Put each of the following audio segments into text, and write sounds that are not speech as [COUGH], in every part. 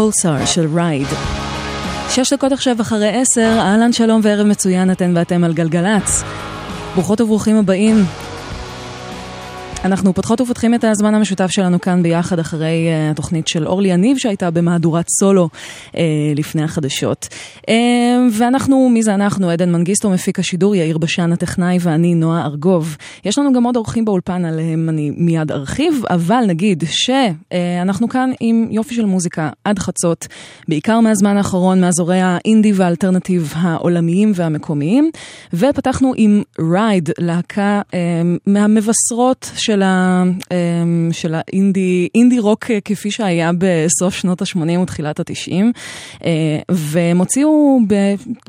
פולסר של רייד. שש דקות עכשיו אחרי עשר, אהלן שלום וערב מצוין אתן ואתם על גלגלצ. ברוכות וברוכים הבאים. אנחנו פותחות ופותחים את הזמן המשותף שלנו כאן ביחד אחרי uh, התוכנית של אורלי יניב שהייתה במהדורת סולו uh, לפני החדשות. Uh, ואנחנו, מי זה אנחנו? עדן מנגיסטו מפיק השידור, יאיר בשן הטכנאי ואני נועה ארגוב. יש לנו גם עוד אורחים באולפן עליהם אני מיד ארחיב, אבל נגיד שאנחנו כאן עם יופי של מוזיקה עד חצות, בעיקר מהזמן האחרון, מאזורי האינדי והאלטרנטיב העולמיים והמקומיים, ופתחנו עם Ride, להקה אה, מהמבשרות של, ה, אמ, של האינדי אינדי רוק אה, כפי שהיה בסוף שנות ה-80 ותחילת ה-90. והם הוציאו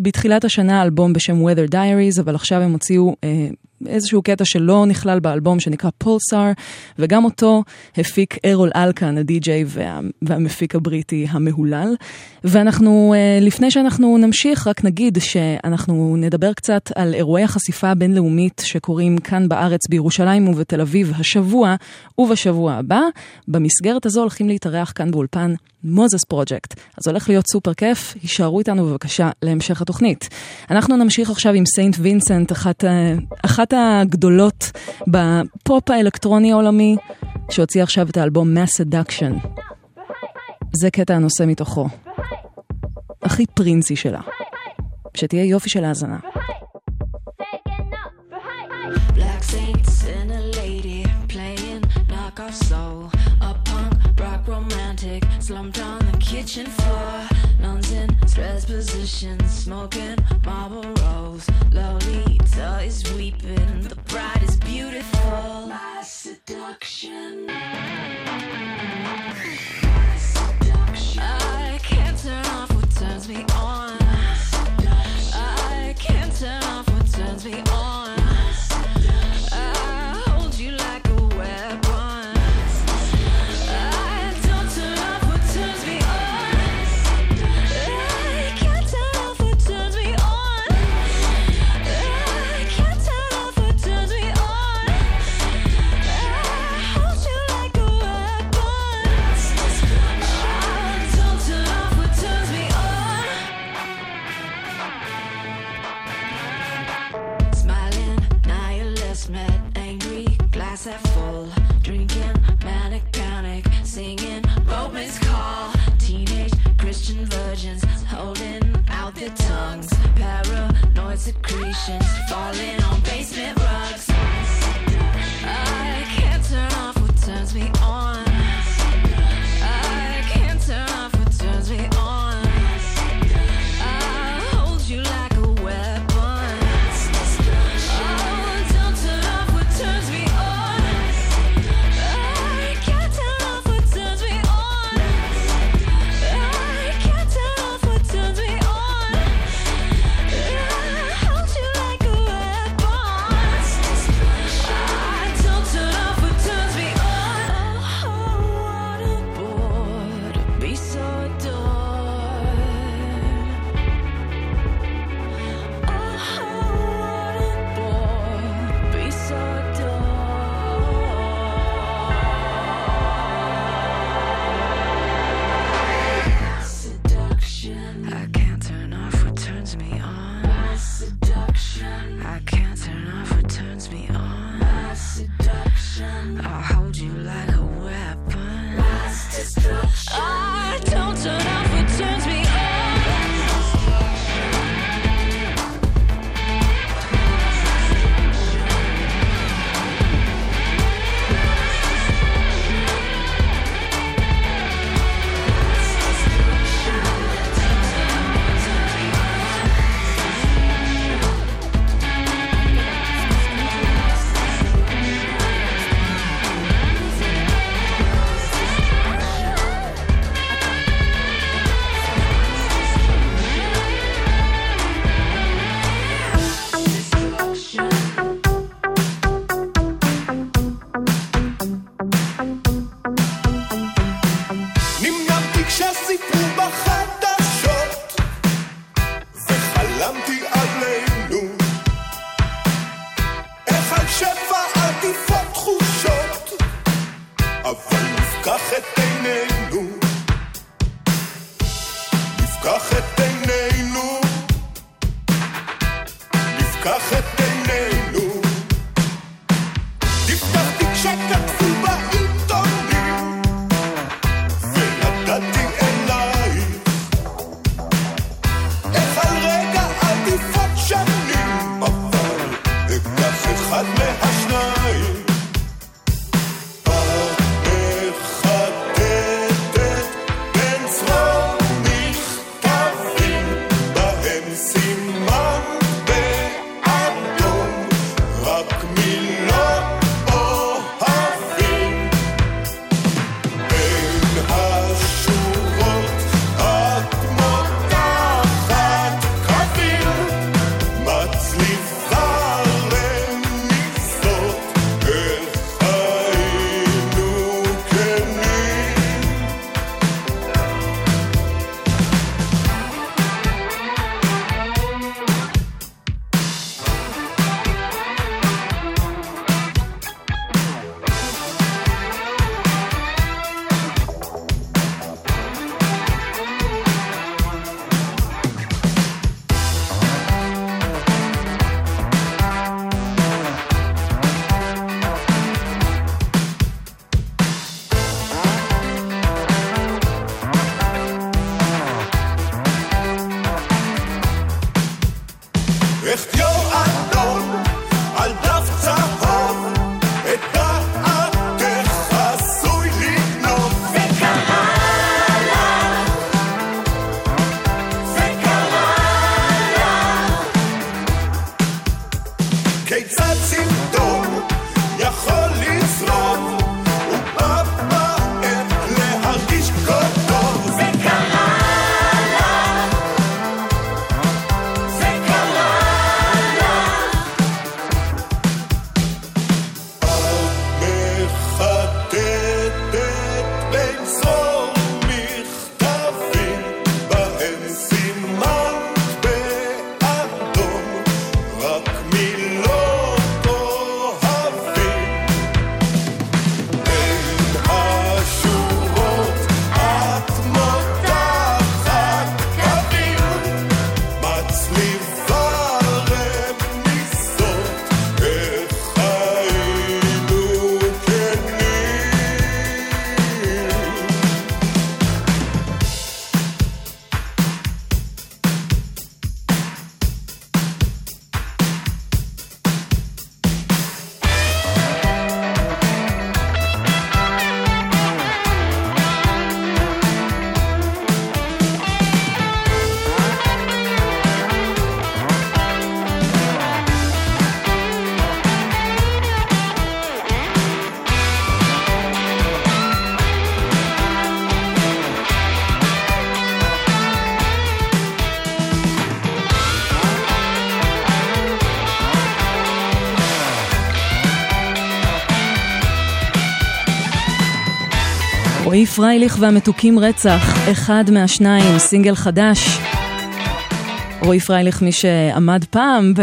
בתחילת השנה אלבום בשם Weather Diaries, אבל עכשיו הם הוציאו אה, איזשהו קטע שלא נכלל באלבום שנקרא Pulsar, וגם אותו הפיק ארול אלקן, הדי-ג'יי וה, והמפיק הבריטי המהולל. ואנחנו, אה, לפני שאנחנו נמשיך, רק נגיד שאנחנו נדבר קצת על אירועי החשיפה הבינלאומית שקורים כאן בארץ, בירושלים ובתל אביב, השבוע ובשבוע הבא. במסגרת הזו הולכים להתארח כאן באולפן מוזס פרויקט. אז הולך להיות סופר כיף, הישארו איתנו בבקשה להמשך התוכנית. אנחנו נמשיך עכשיו עם St. Vincent, אחת, ה- הלהקות הגדולות בפופ האלקטרוני העולמי, שהוציא עכשיו את האלבום Mass Seduction. זה קטע הנושא מתוכו. הכי פרינסי שלה. שתהיה יופי של האזנה. Slumped on the kitchen floor. best position, smoking Marlboros. Lolita is weeping, the bride is beautiful. My seduction. My seduction. I can't turn off what turns me on. secretions falling פרייליך והמתוקים רצח, אחד מהשניים, סינגל חדש. רועי פרייליך, מי שעמד פעם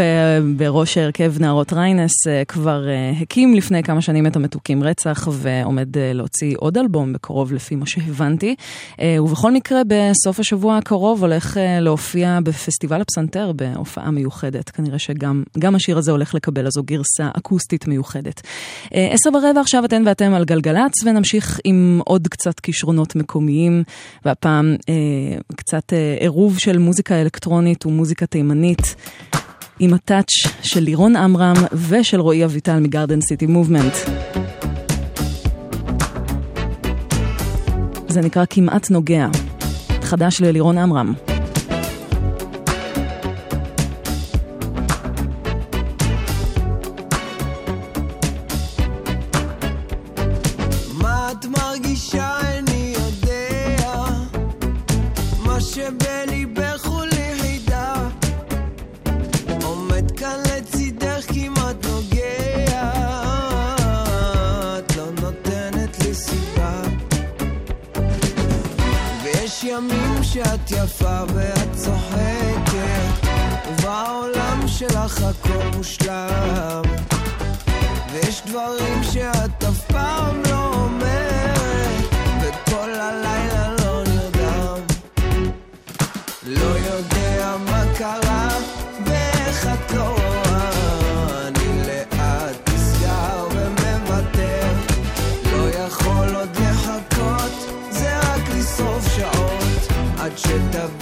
בראש ההרכב נערות ריינס, אה, כבר אה, הקים לפני כמה שנים את המתוקים רצח ועומד אה, להוציא עוד אלבום בקרוב לפי מה שהבנתי. ובכל מקרה, בסוף השבוע הקרוב הולך להופיע בפסטיבל הפסנתר בהופעה מיוחדת. כנראה שגם גם השיר הזה הולך לקבל איזו גרסה אקוסטית מיוחדת. עשר ורבע עכשיו אתן ואתם על גלגלצ, ונמשיך עם עוד קצת כישרונות מקומיים, והפעם קצת עירוב של מוזיקה אלקטרונית ומוזיקה תימנית. עם הטאץ' של לירון עמרם ושל רועי אביטל מגרדן סיטי מובמנט. זה נקרא כמעט נוגע. חדש ללירון עמרם. ימים שאת יפה ואת צוחקת ובעולם שלך הכל מושלם. ויש דברים שאת אף פעם לא אומרת וכל הלילה עד שתביני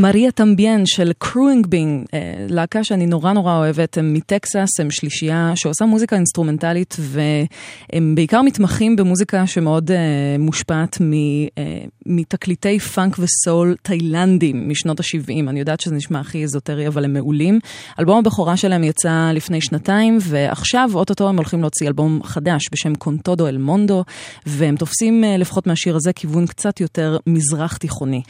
Maria También של Khruangbin, אה, להקה שאני נורא נורא אוהבת, הם מטקסס, הם שלישייה שעושה מוזיקה אינסטרומנטלית והם בעיקר מתמחים במוזיקה שמאוד אה, מושפעת מ, אה, מתקליטי פאנק וסול תאילנדים משנות ה-70. אני יודעת שזה נשמע הכי איזוטרי, אבל הם מעולים. אלבום הבכורה שלהם יצא לפני שנתיים, ועכשיו אוטוטו הם הולכים להוציא אלבום חדש בשם Con Todo El Mundo, והם תופסים אה, לפחות מהשיר הזה כיוון קצת יותר מזרח תיכוני.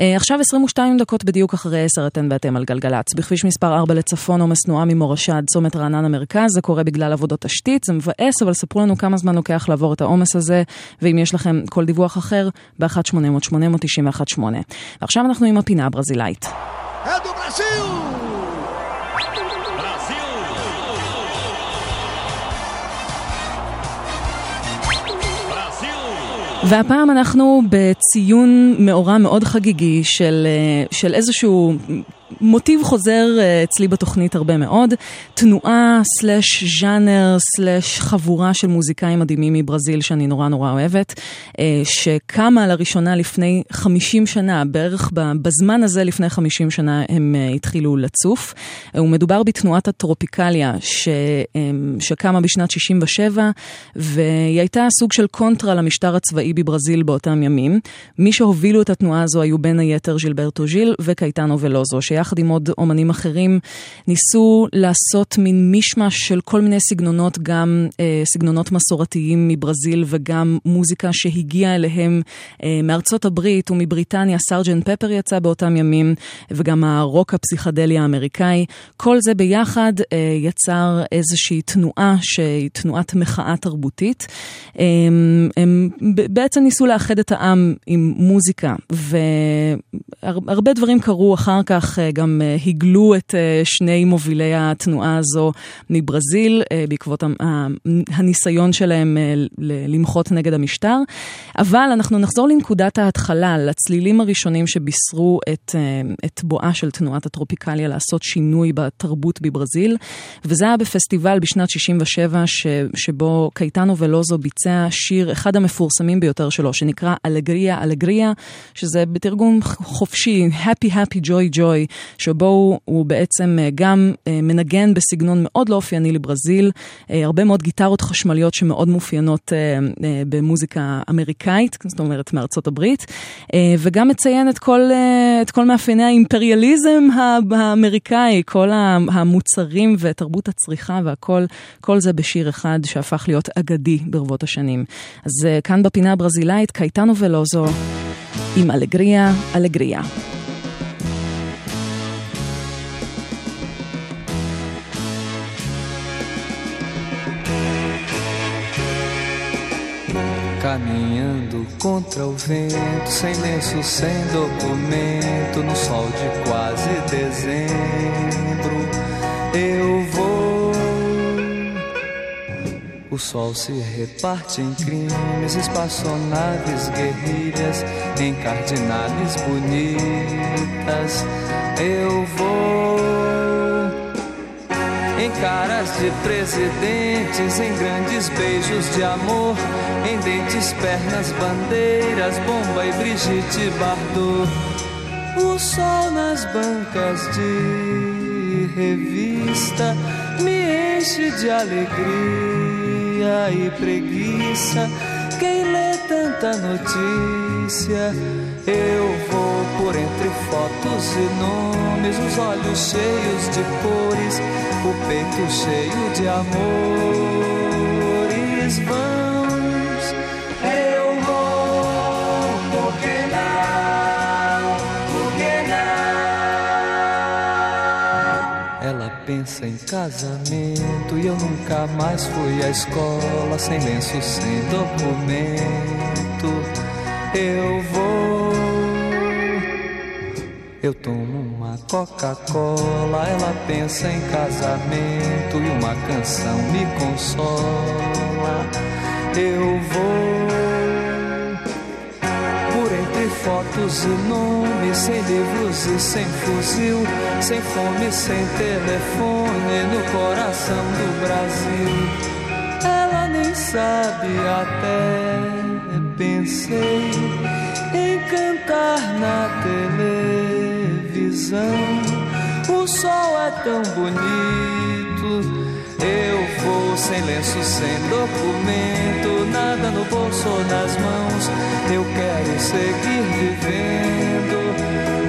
אה, עכשיו 22 דקות בדיוק אחרי 10 אתן ואתם על גלגלצ. בכביש מספר 4 לצפון עומס תנועה ממורשה עד צומת רענן המרכז, זה קורה בגלל עבודות תשתית, זה מבאס, אבל ספרו לנו כמה זמן לוקח לעבור את העומס הזה, ואם יש לכם כל דיווח אחר, ב-1800-891-8. ועכשיו אנחנו עם הפינה הברזילאית. והפעם אנחנו בציון מאורע מאוד חגיגי של, אה, של איזשהו מוטיב חוזר אה, אצלי בתוכנית הרבה מאוד, תנועה סלאש ז'אנר סלאש חבורה של מוזיקאים מדהימים מברזיל שאני נורא נורא אוהבת, אה, שקמה לראשונה לפני 50 שנה, בערך בזמן הזה לפני 50 שנה הם אה, התחילו לצוף. ומדובר בתנועת הטרופיקליה ש, שקמה בשנת 67, והיא הייתה סוג של קונטרה למשטר הצבאי בברזיל באותם ימים. מי שהובילו את התנועה הזו היו בין היתר ז'ילברטו ז'יל וקייטנו ולוזו, שיחד עם עוד אומנים אחרים ניסו לעשות מין מישמש של כל מיני סגנונות, גם אה, סגנונות מסורתיים מברזיל וגם מוזיקה שהגיעה אליהם אה, מארצות הברית ומבריטניה, סארג'נט פפר יצא באותם ימים, וגם הרוק הפסיכדלי האמריקאי. כל זה ביחד אה, יצר איזושהי תנועה שהיא תנועת מחאה תרבותית. אה, הם בעצם ניסו לאחד את העם עם מוזיקה, והרבה דברים קרו אחר כך, אה, גם אה, הגלו את אה, שני מובילי התנועה הזו מברזיל, אה, בעקבות הניסיון שלהם למחות נגד המשטר. אבל אנחנו נחזור לנקודת ההתחלה, לצלילים הראשונים שבישרו את, את בואה של תנועת הטרופיקליה לעשות שינוי בתרבות בברזיל, וזה היה בפסטיבל בשנת 67, ש, שבו קייטנו ולוזו ביצע שיר, אחד המפורסמים ביותר שלו, שנקרא אלגריה אלגריה, שזה בתרגום חופשי, Happy Happy Joy Joy, שבו הוא, הוא בעצם אה, גם אה, מנגן בסגנון מאוד לא אופייני לברזיל, אה, הרבה מאוד גיטרות חשמליות שמאוד מאופיינות במוזיקה אמריקאית, זאת אומרת מארצות הברית, וגם מציין את כל, את כל מאפייני האימפריאליזם האמריקאי, כל המוצרים ותרבות הצריכה והכל, כל זה בשיר אחד שהפך להיות אגדי ברבות השנים. אז כאן בפינה הברזילאית, קייטנו ולוזו עם אלגריה, אלגריה. Caminhando contra o vento, sem lenço, sem documento, no sol de quase dezembro, eu vou. O sol se reparte em crimes, espaçonaves, guerrilhas, em cardinales bonitas, eu vou. Em caras de presidentes, em grandes beijos de amor, em dentes, pernas, bandeiras, bomba e Brigitte Bardot. O sol nas bancas de revista me enche de alegria e preguiça. Quem lê tanta notícia, eu vou por entre fotos e nomes, os olhos cheios de cores, o peito cheio de amores. Vamos, eu vou, porque não, porque não? Ela pensa em casamento e eu nunca mais fui à escola, sem lenço, sem documento. Eu vou. Eu tomo uma Coca-Cola, ela pensa em casamento e uma canção me consola. Eu vou por entre fotos e nomes, sem livros e sem fuzil, sem fome, sem telefone, no coração do Brasil. Ela nem sabe até pensei em cantar na televisão O sol é tão bonito. Eu vou sem lenço, sem documento, nada no bolso ou nas mãos. Eu quero seguir vivendo.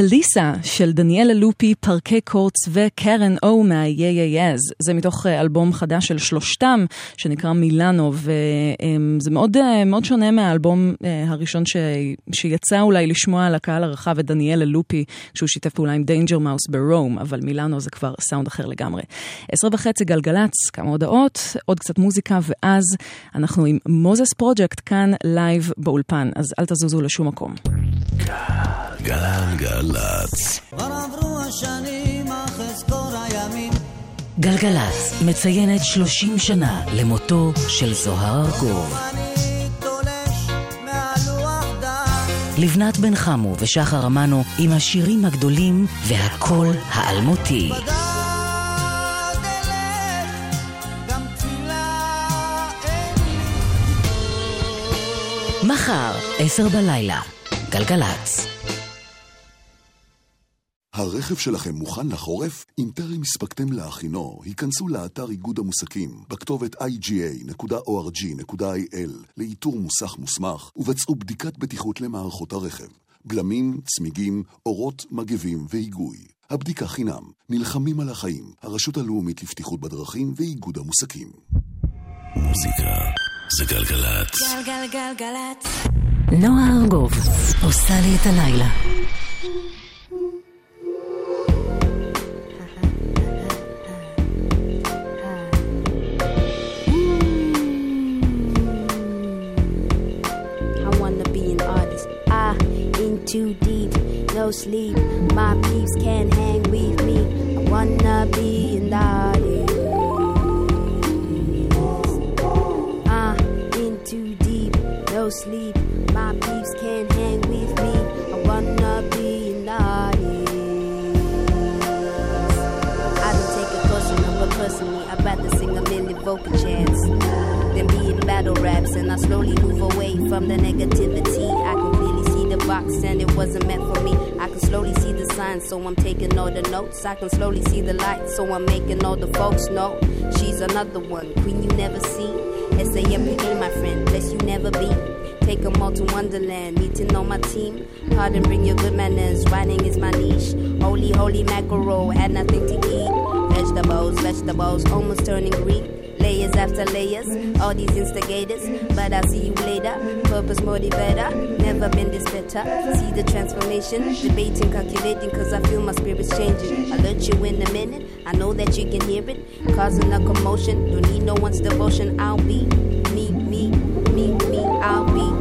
טליסה של דניאלה לופי, פרקי קורץ וקרן או מה-Yeah זה מתוך אה, אלבום חדש של שלושתם, שנקרא מילאנו, וזה מאוד, אה, מאוד שונה מהאלבום אה, הראשון ש... שיצא אולי לשמוע על הקהל הרחב את דניאלה לופי, כשהוא שיתף פעולה עם דיינג'ר מאוס ברום, אבל מילאנו זה כבר סאונד אחר לגמרי. עשרה וחצי גלגלצ, כמה הודעות, עוד קצת מוזיקה, ואז אנחנו עם מוזס פרוג'קט כאן לייב באולפן, אז אל תזוזו לשום מקום. גלגלצ. כבר עברו השנים, אך אזכור הימים. גלגלצ מציינת 30 שנה למותו של זוהר ארגוב. לבנת בן חמו ושחר אמנו עם השירים הגדולים והקול האלמותי. מחר, עשר בלילה. גלגלצ. הרכב שלכם מוכן לחורף? אם טרם הספקתם להכינו, היכנסו לאתר איגוד המוסקים בכתובת iga.org.il לאיתור מוסך מוסמך ובצעו בדיקת בטיחות למערכות הרכב. בלמים, צמיגים, אורות, מגבים והיגוי. הבדיקה חינם. נלחמים על החיים. הרשות הלאומית לבטיחות בדרכים ואיגוד המוסקים. מוזיקה זה גלגלצ. גלגלגלגלצ. נועה ארגוב עושה לי את הלילה. Too deep, no sleep. My peeps can't hang with me. I wanna be an artist. I in too deep, no sleep. My peeps can't hang with me. I wanna be naughty. I don't take a person an artist. personally, I'd rather sing a million vocal chants than be in battle raps. And I slowly move away from the negativity. I can the box, and it wasn't meant for me. I can slowly see the signs, so I'm taking all the notes. I can slowly see the light, so I'm making all the folks know she's another one, queen you never see. S-A-M-P-A, my friend, bless you never be. Take 'em all to Wonderland, meeting on my team. Pardon, bring your good manners, writing is my niche. Holy, holy mackerel, had nothing to eat. Vegetables, vegetables, almost turning green. After layers, all these instigators. But I'll see you later. Purpose motivator, never been this better. See the transformation, debating, calculating, cause I feel my spirit's changing. Alert you in a minute, I know that you can hear it. Causing a commotion, don't need no one's devotion. I'll be me, me, me, me, I'll be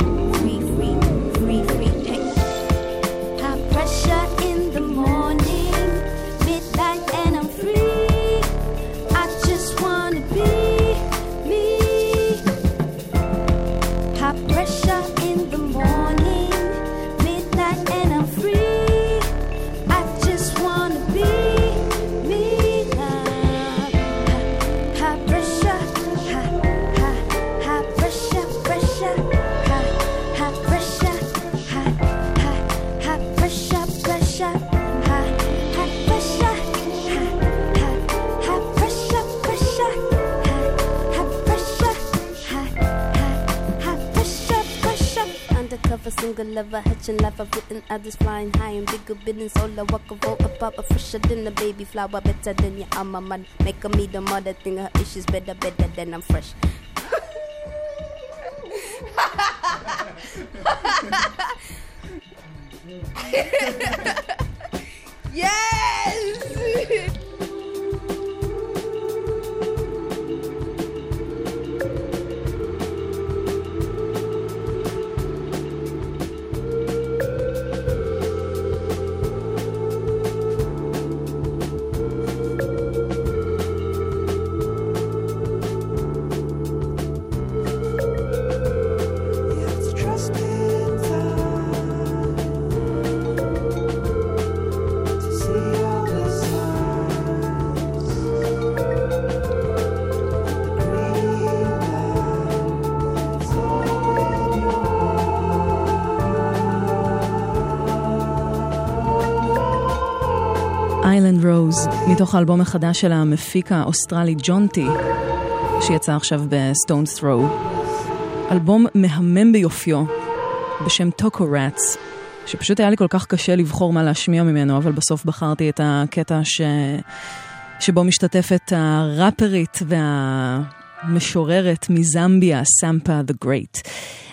lover, life, I've written others flying high and bigger business. All I walk a vote above, a fresher than a baby flower, better than your alma man. Make a me the mother thing, her issues better, better than I'm fresh. [LAUGHS] [LAUGHS] מתוך האלבום החדש של המפיק האוסטרלי ג'ונטי, שיצא עכשיו ב-Stones Throw. אלבום מהמם ביופיו, בשם Tokorats, שפשוט היה לי כל כך קשה לבחור מה להשמיע ממנו, אבל בסוף בחרתי את הקטע ש... שבו משתתפת הראפרית והמשוררת מזמביה, Sampa the Great.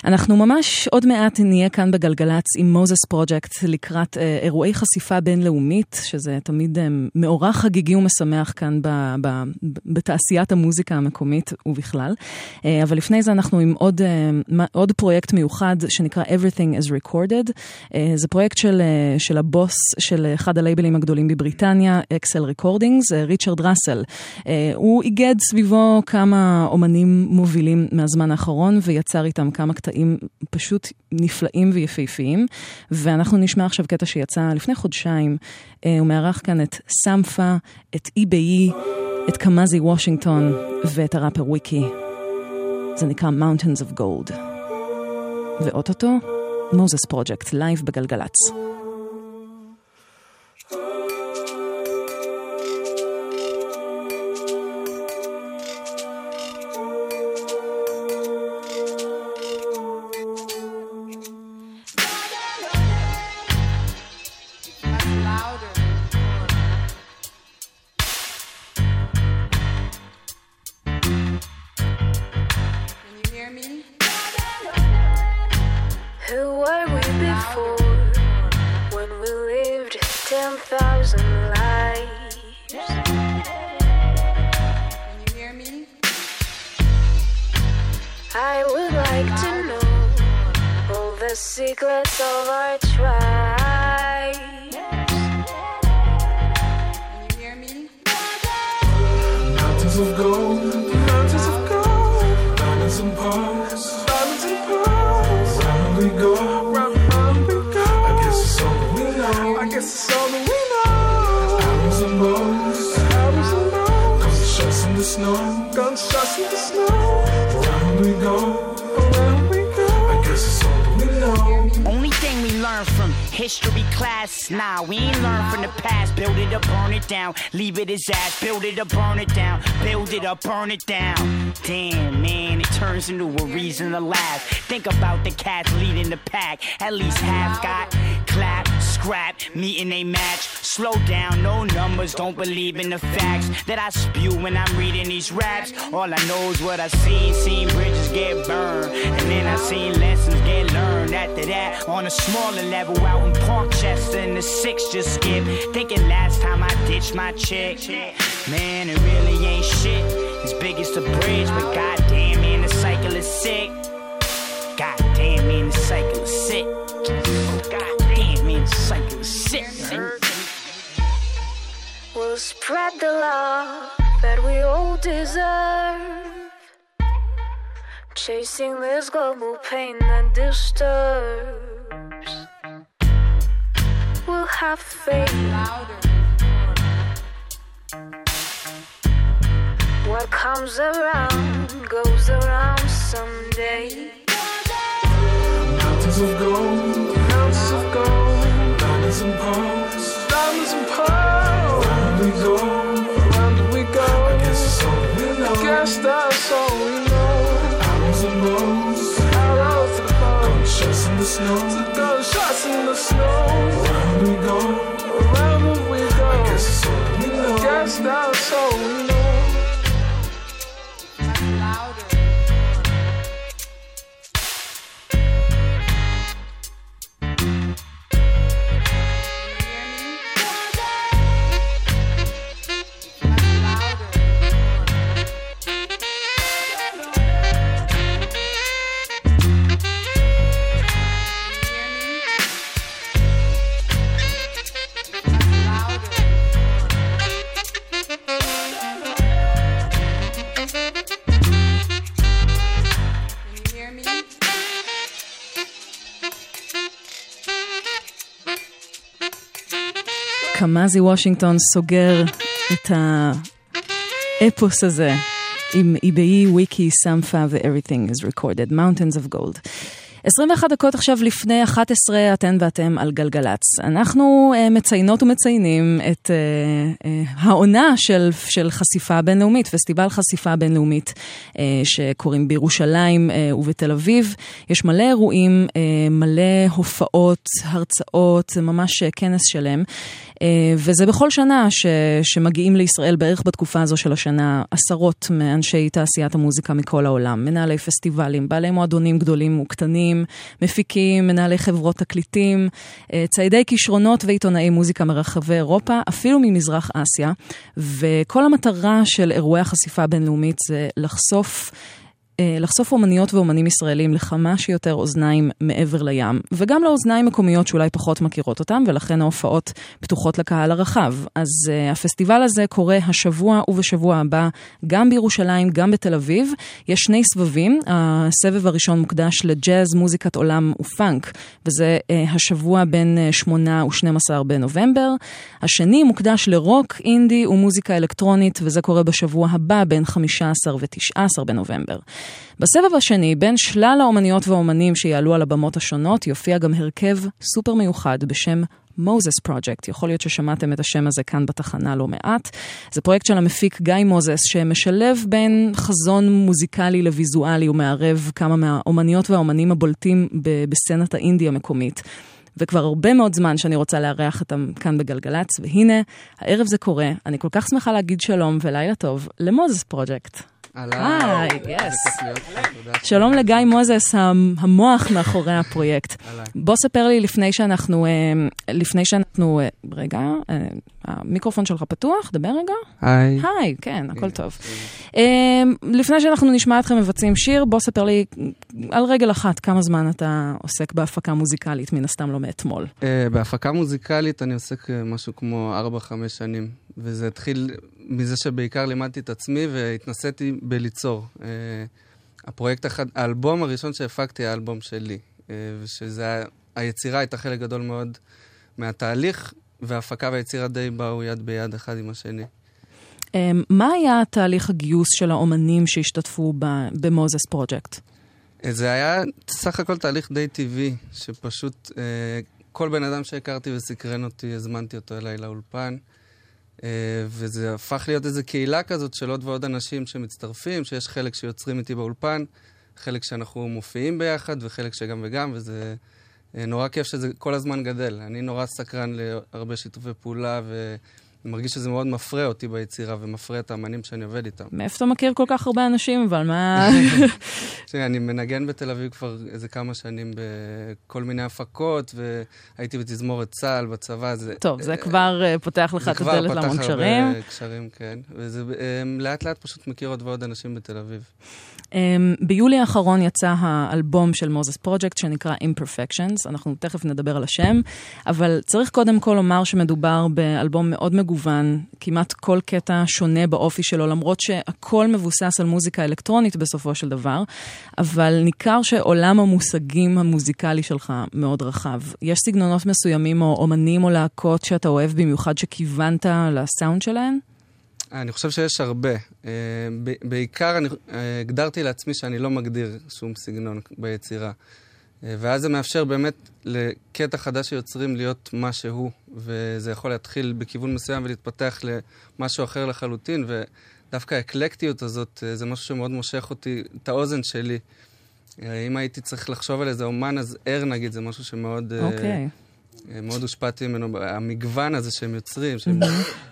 אנחנו ממש עוד מעט נהיה כאן בגלגלצ עם מוזס פרויקט לקראת אה, אירועי חשיפה בינלאומית, שזה תמיד אה, מאורע חגיגי ומשמח כאן ב, ב, ב, בתעשיית המוזיקה המקומית ובכלל. אה, אבל לפני זה אנחנו עם עוד, אה, מה- עוד פרויקט מיוחד שנקרא Everything is Recorded. אה, זה פרויקט של, אה, של הבוס של אחד הלייבלים הגדולים בבריטניה, XL Recordings, אה, ריצ'רד ראסל. אה, הוא איגד סביבו כמה אומנים מובילים מהזמן האחרון ויצר איתם כמה קטעים פשוט נפלאים ויפהפיים. ואנחנו נשמע עכשיו קטע שיצא לפני חודשיים. אה, הוא מארח כאן את סמפה, את Ibeyi, את קמאזי וושינגטון ואת הראפר וויקי. זה נקרא Mountains of Gold. ואוטוטו, מוזס פרויקט, לייב בגלגלצ. Burn it down. Damn, man, it turns into a reason to laugh. Think about the cats leading the pack. At least half got clap, scrap, meeting a match. Slow down, no numbers, don't believe in the facts that I spew when I'm reading these raps. All I know is what I seen, seen bridges get burned, and then I seen lessons get learned. After that, on a smaller level, out in Parkchester, and the six just skip. Thinking last time I ditched my chick, man, it really ain't shit. As big as the bridge, but goddamn, man, the cycle is sick. Goddamn, man, the cycle is sick. Goddamn, man, the cycle is sick. We'll spread the love that we all deserve. Chasing this global pain that disturbs. We'll have faith. What comes around goes around someday. Mountains of gold, mountains of gold, diamonds and pearls, diamonds and pearls. Around we go, around we go. I guess it's all we know. guess that's all we know. Arrows and bows, arrows and bows. Gunshots in the snow, gunshots in the snow. Around we go, קמאזי וושינגטון סוגר את האפוס הזה עם איבאי, וויקי, סמפה ו-Everything is recorded, Mountains of Gold. 21 דקות עכשיו לפני 11, אתן ואתם על גלגלצ. אנחנו uh, מציינות ומציינים את uh, uh, העונה של, של חשיפה בינלאומית, פסטיבל חשיפה בינלאומית uh, שקורים בירושלים uh, ובתל אביב. יש מלא אירועים, uh, מלא הופעות, הרצאות, זה ממש uh, כנס שלם. וזה בכל שנה ש, שמגיעים לישראל בערך בתקופה הזו של השנה עשרות מאנשי תעשיית המוזיקה מכל העולם, מנהלי פסטיבלים, בעלי מועדונים גדולים וקטנים, מפיקים, מנהלי חברות תקליטים, uh, ציידי כישרונות ועיתונאי מוזיקה מרחבי אירופה, אפילו ממזרח אסיה, וכל המטרה של אירועי החשיפה הבינלאומית זה לחשוף לחשוף אומניות ואומנים ישראלים לכמה שיותר אוזניים מעבר לים, וגם לאוזניים מקומיות שאולי פחות מכירות אותם, ולכן ההופעות פתוחות לקהל הרחב. אז uh, הפסטיבל הזה קורה השבוע ובשבוע הבא, גם בירושלים, גם בתל אביב. יש שני סבבים, הסבב הראשון מוקדש לג'אז, מוזיקת עולם ופאנק, וזה uh, השבוע בין uh, 8 ו-12 בנובמבר. השני מוקדש לרוק, אינדי ומוזיקה אלקטרונית, וזה קורה בשבוע הבא בין 15 ו-19 בנובמבר. בסבב השני, בין שלל האומניות והאומנים שיעלו על הבמות השונות, יופיע גם הרכב סופר מיוחד בשם מוזס פרויקט. יכול להיות ששמעתם את השם הזה כאן בתחנה לא מעט. זה פרויקט של המפיק גיא מוזס, שמשלב בין חזון מוזיקלי לוויזואלי ומערב כמה מהאומניות והאומנים הבולטים בסצנת האינדי המקומית. וכבר הרבה מאוד זמן שאני רוצה לארח אותם כאן בגלגלצ, והנה, הערב זה קורה. אני כל כך שמחה להגיד שלום ולילה טוב למוזס פרויקט. היי, yes. שלום לגיא מוזס, המוח מאחורי הפרויקט. בוא ספר לי לפני שאנחנו, לפני שאנחנו, רגע, המיקרופון שלך פתוח? דבר רגע. היי. היי, כן, הכל טוב. לפני שאנחנו נשמע אתכם מבצעים שיר, בוא ספר לי על רגל אחת כמה זמן אתה עוסק בהפקה מוזיקלית, מן הסתם לא מאתמול. בהפקה מוזיקלית אני עוסק משהו כמו 4-5 שנים, וזה התחיל מזה שבעיקר לימדתי את עצמי והתנסיתי בליצור. הפרויקט, אחד, האלבום הראשון שהפקתי היה האלבום שלי, ושזה, היצירה הייתה חלק גדול מאוד מהתהליך, וההפקה והיצירה די באו יד ביד אחד עם השני. אמ, מה היה תהליך הגיוס של האומנים שהשתתפו ב- במוזס פרויקט? זה היה סך הכל תהליך די טבעי, שפשוט אה, כל בן אדם שהכרתי וסקרן אותי, הזמנתי אותו אליי לאולפן. אה, וזה הפך להיות איזו קהילה כזאת של עוד ועוד אנשים שמצטרפים, שיש חלק שיוצרים איתי באולפן, חלק שאנחנו מופיעים ביחד, וחלק שגם וגם, וזה אה, נורא כיף שזה כל הזמן גדל. אני נורא סקרן להרבה שיתופי פעולה, ומרגיש שזה מאוד מפרה אותי ביצירה, ומפרה את האמנים שאני עובד איתם. מאיפה אתה מכיר כל כך הרבה אנשים, אבל מה... [LAUGHS] תראה, אני מנגן בתל אביב כבר איזה כמה שנים בכל מיני הפקות, והייתי בתזמורת צה"ל, בצבא, זה... טוב, זה כבר אה, פותח לך זה את כבר הדלת פתח להמון הרבה קשרים. קשרים, כן. וזה אה, לאט לאט פשוט מכיר עוד ועוד אנשים בתל אביב. Um, ביולי האחרון יצא האלבום של מוזס פרויקט שנקרא Imperfections, אנחנו תכף נדבר על השם, אבל צריך קודם כל לומר שמדובר באלבום מאוד מגוון, כמעט כל קטע שונה באופי שלו, למרות שהכל מבוסס על מוזיקה אלקטרונית בסופו של דבר, אבל ניכר שעולם המושגים המוזיקלי שלך מאוד רחב. יש סגנונות מסוימים או אומנים או להקות שאתה אוהב במיוחד שכיוונת לסאונד שלהן? אני חושב שיש הרבה. אה, בעיקר אני אה, הגדרתי לעצמי שאני לא מגדיר שום סגנון ביצירה. אה, ואז זה מאפשר באמת לקטע חדש שיוצרים להיות מה שהוא, וזה יכול להתחיל בכיוון מסוים ולהתפתח למשהו אחר לחלוטין, ודווקא האקלקטיות הזאת זה משהו שמאוד מושך אותי, את האוזן שלי. אם הייתי צריך לחשוב על איזה אומן, אז ער נגיד, זה משהו שמאוד... אוקיי. אה, מאוד הושפעתי ממנו, המגוון הזה שהם יוצרים, שהם,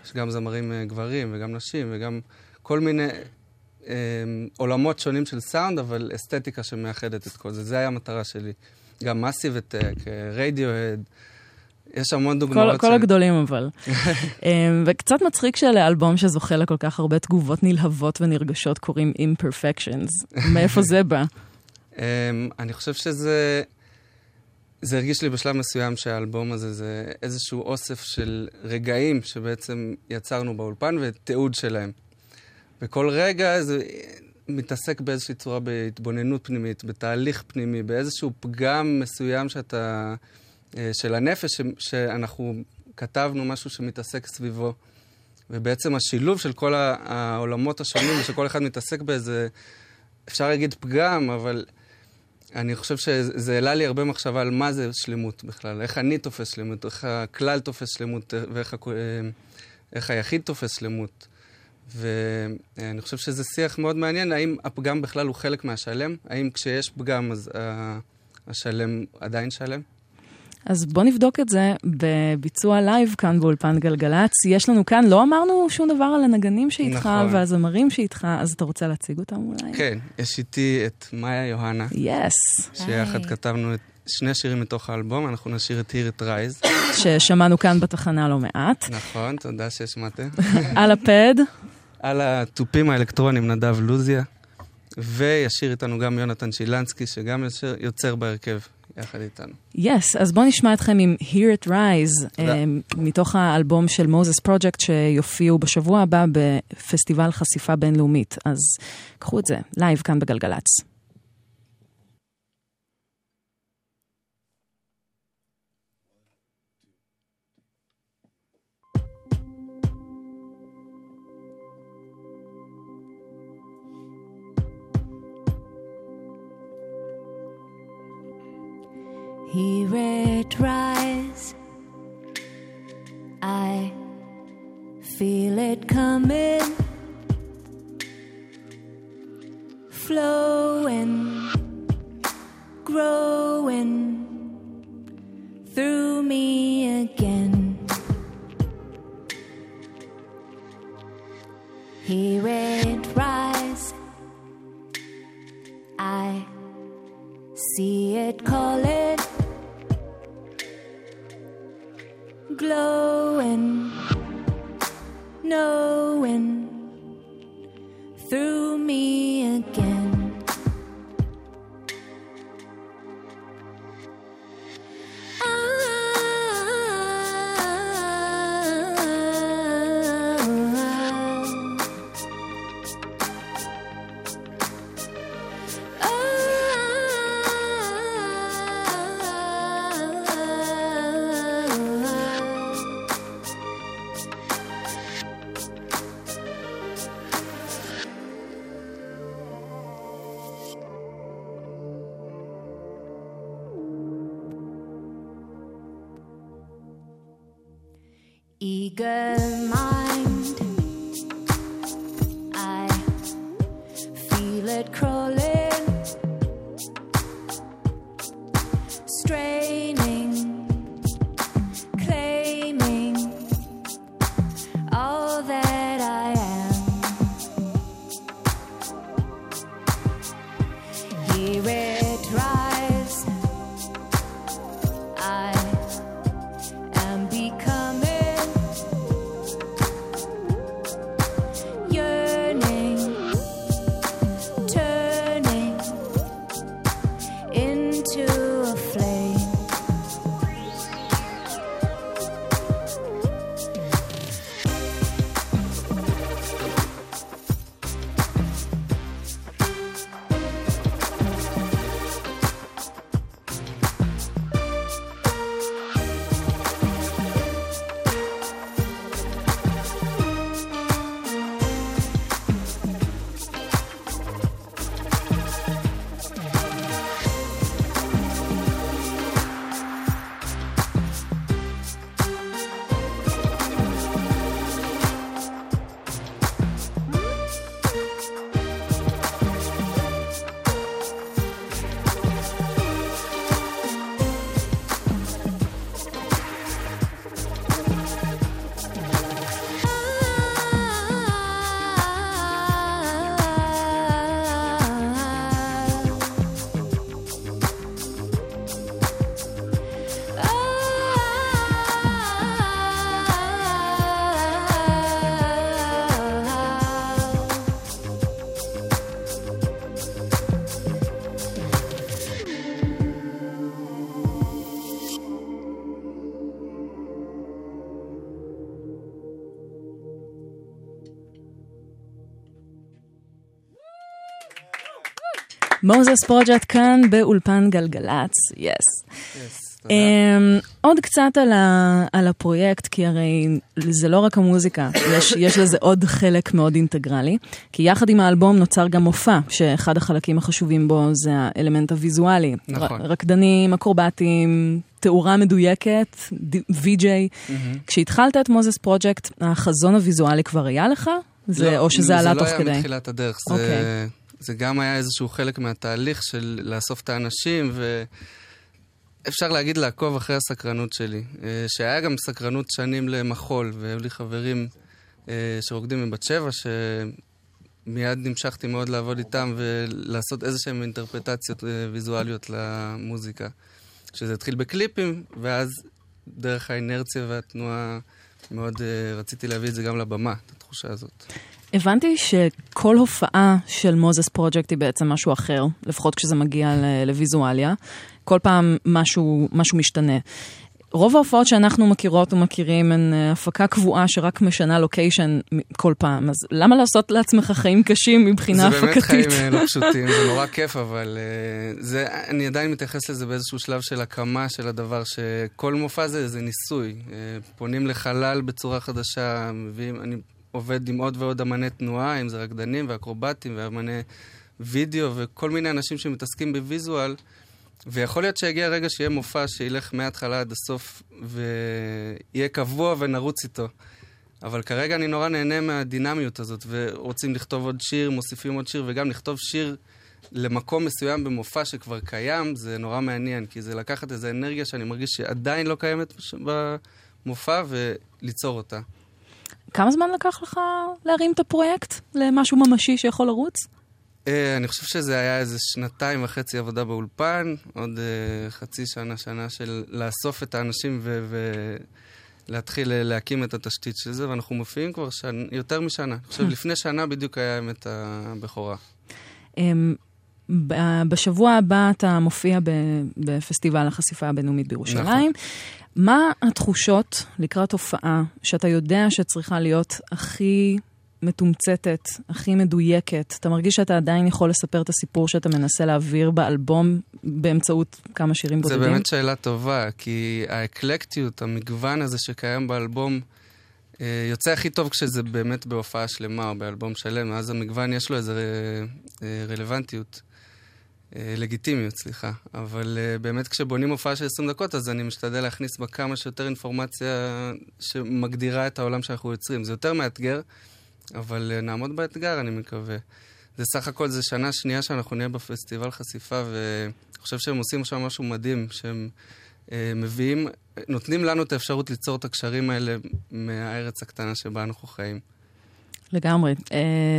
יש גם זמרים אה, גברים וגם נשים וגם כל מיני אה, עולמות שונים של סאונד, אבל אסתטיקה שמאחדת את כל זה. זה היה המטרה שלי. גם מאסיב אטק, רדיוהד, יש המון דוגמאות. כל, כל הגדולים אבל. [LAUGHS] אמ, וקצת מצחיק שלאלבום שזוכה לכל כך הרבה תגובות נלהבות ונרגשות קוראים Imperfections. מאיפה זה בא? Um, [LAUGHS] אני חושב שזה... זה הרגיש לי בשלב מסוים שהאלבום הזה זה איזשהו אוסף של רגעים שבעצם יצרנו באולפן ותיעוד שלהם. וכל רגע זה מתעסק באיזושהי צורה בהתבוננות פנימית, בתהליך פנימי, באיזשהו פגם מסוים שאתה... אה, של הנפש, שאנחנו כתבנו משהו שמתעסק סביבו. ובעצם השילוב של כל העולמות השונים, ושכל אחד מתעסק באיזה, אפשר להגיד פגם, אבל אני חושב שזה העלה לי הרבה מחשבה על מה זה שלמות בכלל, איך אני תופס שלמות, איך הכלל תופס שלמות, ואיך אה, איך היחיד תופס שלמות. ואני חושב שזה שיח מאוד מעניין, האם הפגם בכלל הוא חלק מהשלם? האם כשיש פגם אז השלם עדיין שלם? אז בוא נבדוק את זה בביצוע לייב כאן באולפן גלגלצ. יש לנו כאן, לא אמרנו שום דבר על הנגנים שאיתך נכון. והזמרים שאיתך, אז אתה רוצה להציג אותם אולי? כן, יש איתי את מאיה יוהנה. יס. שיחד כתבנו את שני שירים מתוך האלבום, אנחנו נשאיר את Here It Rise. ששמענו כאן בתחנה לא מעט. נכון, תודה שהשמעתם. על הפד. על התופים האלקטרונים נדב לוזיה, וישיר איתנו גם יונתן שילנסקי, שגם יוצר, יוצר בהרכב יחד איתנו. יס, yes, אז בואו נשמע אתכם עם Hear It Rise. אה, מתוך האלבום של מוזס פרויקט שיופיעו בשבוע הבא בפסטיבל חשיפה בינלאומית. אז קחו את זה, לייב כאן בגלגלצ. Hear it rise. I feel it coming, מוזס פרוג'קט כאן באולפן גלגלצ, yes. אמ, עוד קצת על, ה, על הפרויקט, כי הרי זה לא רק המוזיקה, יש, יש לזה עוד חלק מאוד אינטגרלי. כי יחד עם האלבום נוצר גם מופע, שאחד החלקים החשובים בו זה האלמנט הוויזואלי. נכון. ר, רקדנים, אקרובטים, תאורה מדויקת, VJ. כשהתחלת את מוזס פרוג'קט, החזון הוויזואלי כבר היה לך? זה, לא, או שזה עלה תוך זה לא כדי? היה מתחילת הדרך, זה, אוקיי. זה גם היה איזשהו חלק מהתהליך של לאסוף את האנשים, ואפשר להגיד לעקוב אחרי הסקרנות שלי. אה, שהיה גם סקרנות שנים למחול, והיו לי חברים אה, שרוקדים מבת שבע, שמיד נמשכתי מאוד לעבוד איתם ולעשות איזה שהן אינטרפטציות אה, ויזואליות למוזיקה. שזה התחיל בקליפים, ואז דרך האינרציה והתנועה מאוד רציתי להביא את זה גם לבמה, את התחושה הזאת. הבנתי שכל הופעה של מוזס פרוג'קט היא בעצם משהו אחר, לפחות כשזה מגיע לוויזואליה. כל פעם משהו, משהו משתנה. רוב ההופעות שאנחנו מכירות ומכירים הן אה, הפקה קבועה שרק משנה לוקיישן כל פעם, אז למה לעשות לעצמך חיים קשים מבחינה זה הפקתית? באמת חיים אה, לא [LAUGHS] פשוטים, זה נורא כיף, אבל אה, זה, אני עדיין מתייחס לזה באיזשהו שלב של הקמה של הדבר, שכל מופע זה זה ניסוי. פונים לחלל בצורה חדשה, מביאים, אני עובד עם עוד ועוד אמני תנועה, אם זה רקדנים ואקרובטים ואמני וידאו וכל מיני אנשים שמתעסקים בוויזואל. ויכול להיות שיגיע רגע שיהיה מופע שילך מההתחלה עד הסוף ויהיה קבוע ונרוץ איתו. אבל כרגע אני נורא נהנה מהדינמיות הזאת, ורוצים לכתוב עוד שיר, מוסיפים עוד שיר, וגם לכתוב שיר למקום מסוים במופע שכבר קיים, זה נורא מעניין, כי זה לקחת איזו אנרגיה שאני מרגיש שעדיין לא קיימת במופע, וליצור אותה. כמה זמן לקח לך להרים את הפרויקט למשהו ממשי שיכול לרוץ? אה, אני חושב שזה היה איזה שנתיים וחצי עבודה באולפן, עוד אה, חצי שנה, שנה של לאסוף את האנשים ו- ולהתחיל אה, להקים את התשתית של זה, ואנחנו מופיעים כבר שנ... יותר משנה. אני חושב לפני שנה בדיוק היה האמת הבכורה. אמ, בשבוע הבא אתה מופיע בפסטיבל החשיפה הבינלאומית בירושלים. מה התחושות לקראת הופעה שאתה יודע שצריכה להיות הכי מתומצתת, הכי מדויקת? אתה מרגיש שאתה עדיין יכול לספר את הסיפור שאתה מנסה להעביר באלבום באמצעות כמה שירים בודדים? באמת שאלה טובה, כי האקלקטיות, המגוון הזה שקיים באלבום, אה, יוצא הכי טוב כשזה באמת בהופעה שלמה או באלבום שלם, אז המגוון יש לו איזו אה, רלוונטיות. אה, לגיטימיות, סליחה. אבל אה, באמת כשבונים הופעה של 20 דקות, אז אני משתדל להכניס בה כמה שיותר אינפורמציה שמגדירה את העולם שאנחנו יוצרים. זה יותר מאתגר, אבל אה, נעמוד באתגר, אני מקווה. זה סך הכל, זה שנה שנייה שאנחנו נהיה בפסטיבל חשיפה, ואני חושב שהם עושים שם משהו מדהים, שהם אה, מביאים, נותנים לנו את האפשרות ליצור את הקשרים האלה מהארץ הקטנה שבה אנחנו חיים. לגמרי. אה,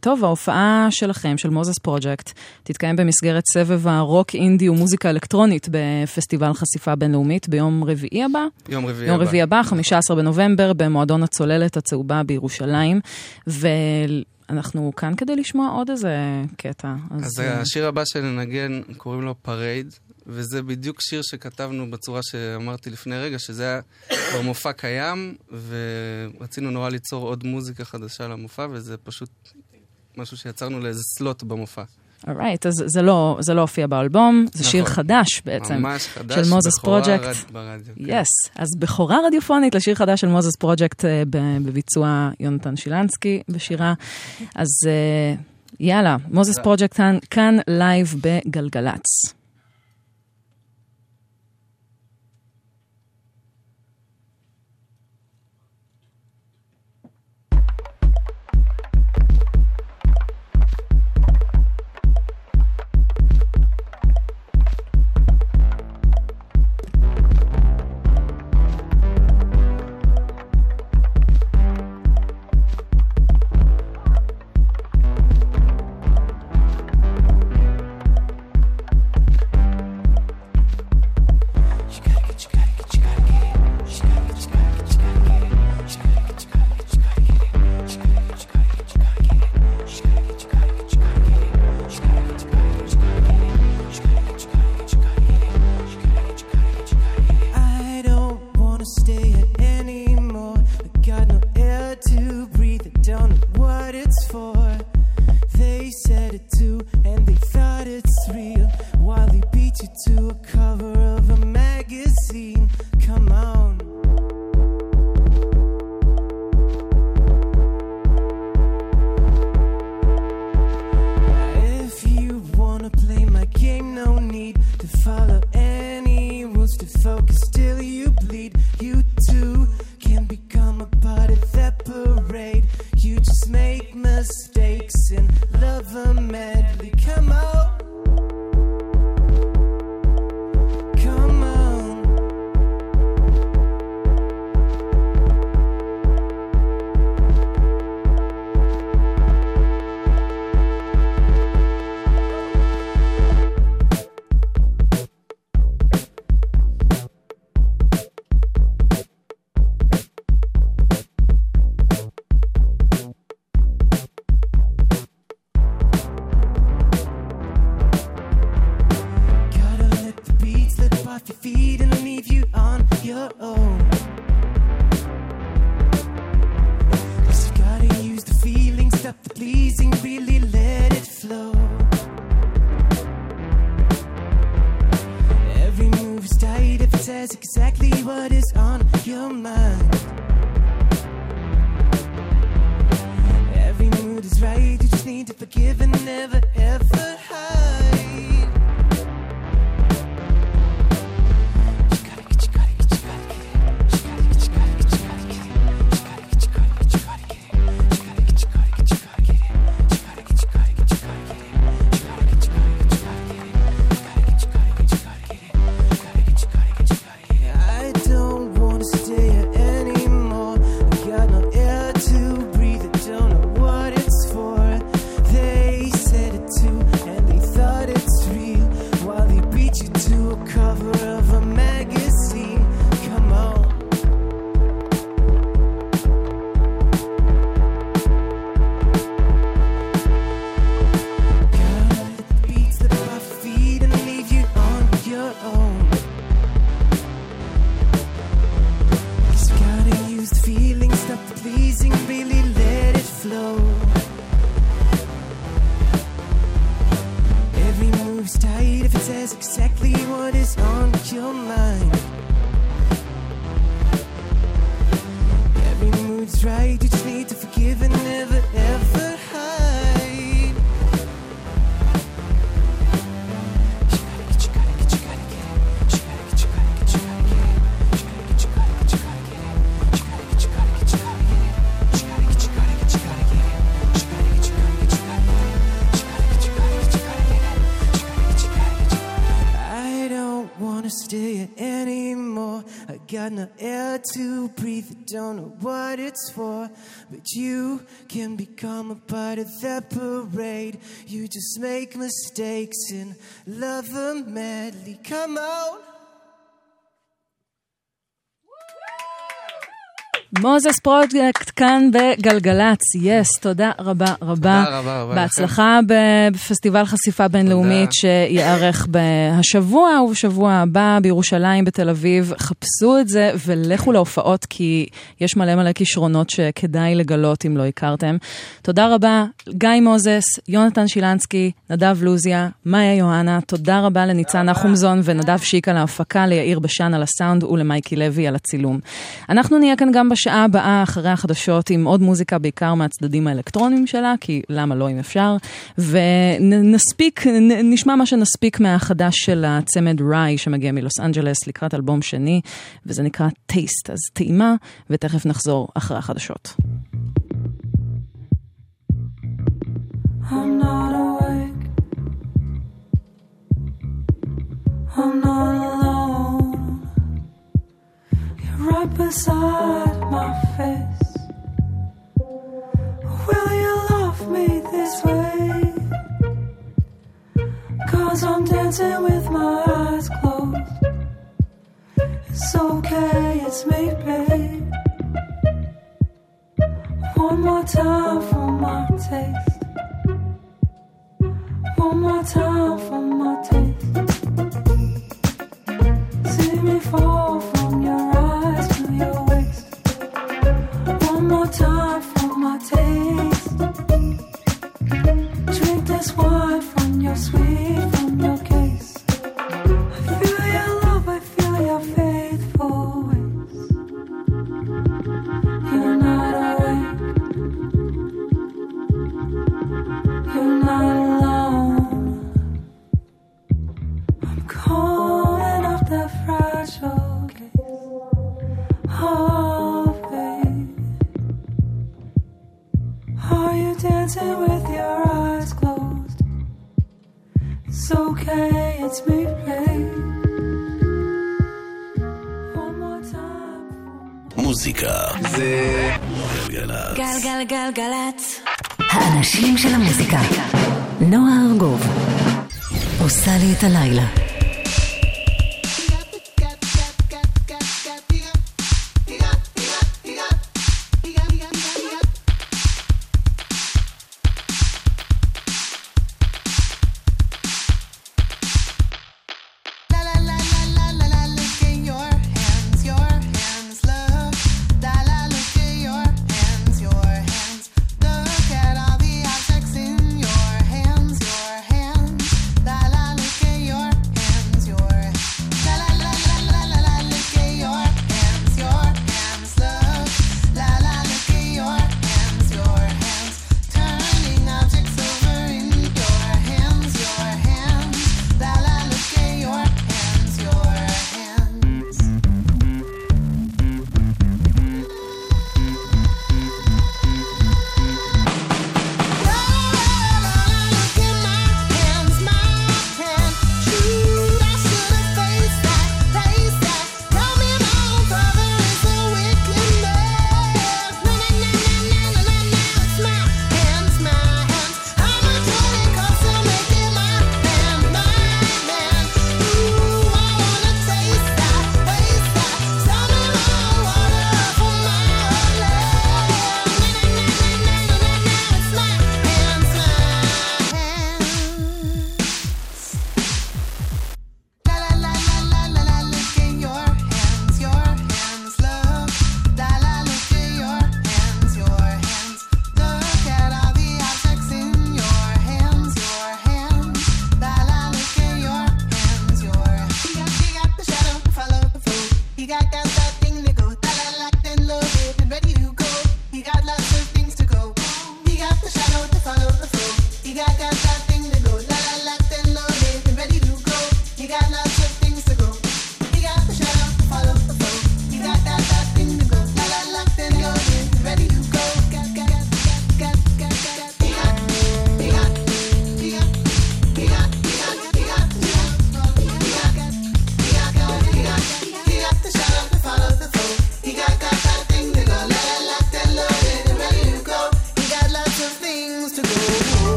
טוב, ההופעה שלכם, של מוזס פרויקט, תתקיים במסגרת סבב הרוק אינדי ומוזיקה אלקטרונית בפסטיבל חשיפה בינלאומית ביום רביעי הבא. יום רביעי יום הבא. רביעי הבא, 15 בנובמבר, במועדון הצוללת הצהובה בירושלים. ואנחנו כאן כדי לשמוע עוד איזה קטע. אז אה, השיר הבא שננגן, קוראים לו פרייד, וזה בדיוק שיר שכתבנו בצורה שאמרתי לפני רגע, שזה היה כבר מופע קיים, ורצינו נורא ליצור עוד מוזיקה חדשה למופע, וזה פשוט משהו שיצרנו לאיזה סלוט במופע. Alright, אז זה לא, זה לא הופיע באלבום, זה שיר נכון. חדש בעצם. ממש חדש, של מוזס בכורה פרויקט. רד- ברדיו, כן. Yes, אז בכורה רדיופונית לשיר חדש של מוזס פרויקט אה, בביצוע יונתן שילנסקי בשירה. אז אה, יאללה, מוזס פרויקט כאן, כאן לייב בגלגלצ. Got no air to breathe, don't know what it's for. But you can become a part of that parade. You just make mistakes and love them madly. Come on. מוזס פרויקט כאן בגלגלצ, יס, תודה רבה רבה. תודה רבה רבה בהצלחה ב- בפסטיבל חשיפה בינלאומית שייערך השבוע ובשבוע הבא בירושלים, בתל אביב. חפשו את זה ולכו להופעות כי יש מלא מלא כישרונות שכדאי לגלות אם לא הכרתם. תודה רבה, גיא מוזס, יונתן שילנסקי, נדב לוזיה, מאיה יוהנה, תודה רבה לניצן נחומזון ונדב שיק על ההפקה, ליאיר בשן על הסאונד ולמייקי לוי על הצילום. אנחנו נהיה כאן גם בשעה הבאה אחרי החדשות עם עוד מוזיקה, בעיקר מהצדדים האלקטרוניים שלה, כי למה לא אם אפשר, ונספיק, נשמע מה שנספיק מהחדש של הצמד ראי שמגיע מלוס אנג'לס לקראת אלבום שני, וזה נקרא טייסט, אז טעימה, ותכף נחזור אחרי החדשות. I'm not awake. I'm not alone. Right beside my face. Will you love me this way? Cause I'm dancing with my eyes closed. It's okay, it's me, babe. One more time for my taste. One more time for my taste. See me fall from your eyes more time for my taste. Drink this wine from your sweet, נועה ארגוב. עושה לי את הלילה.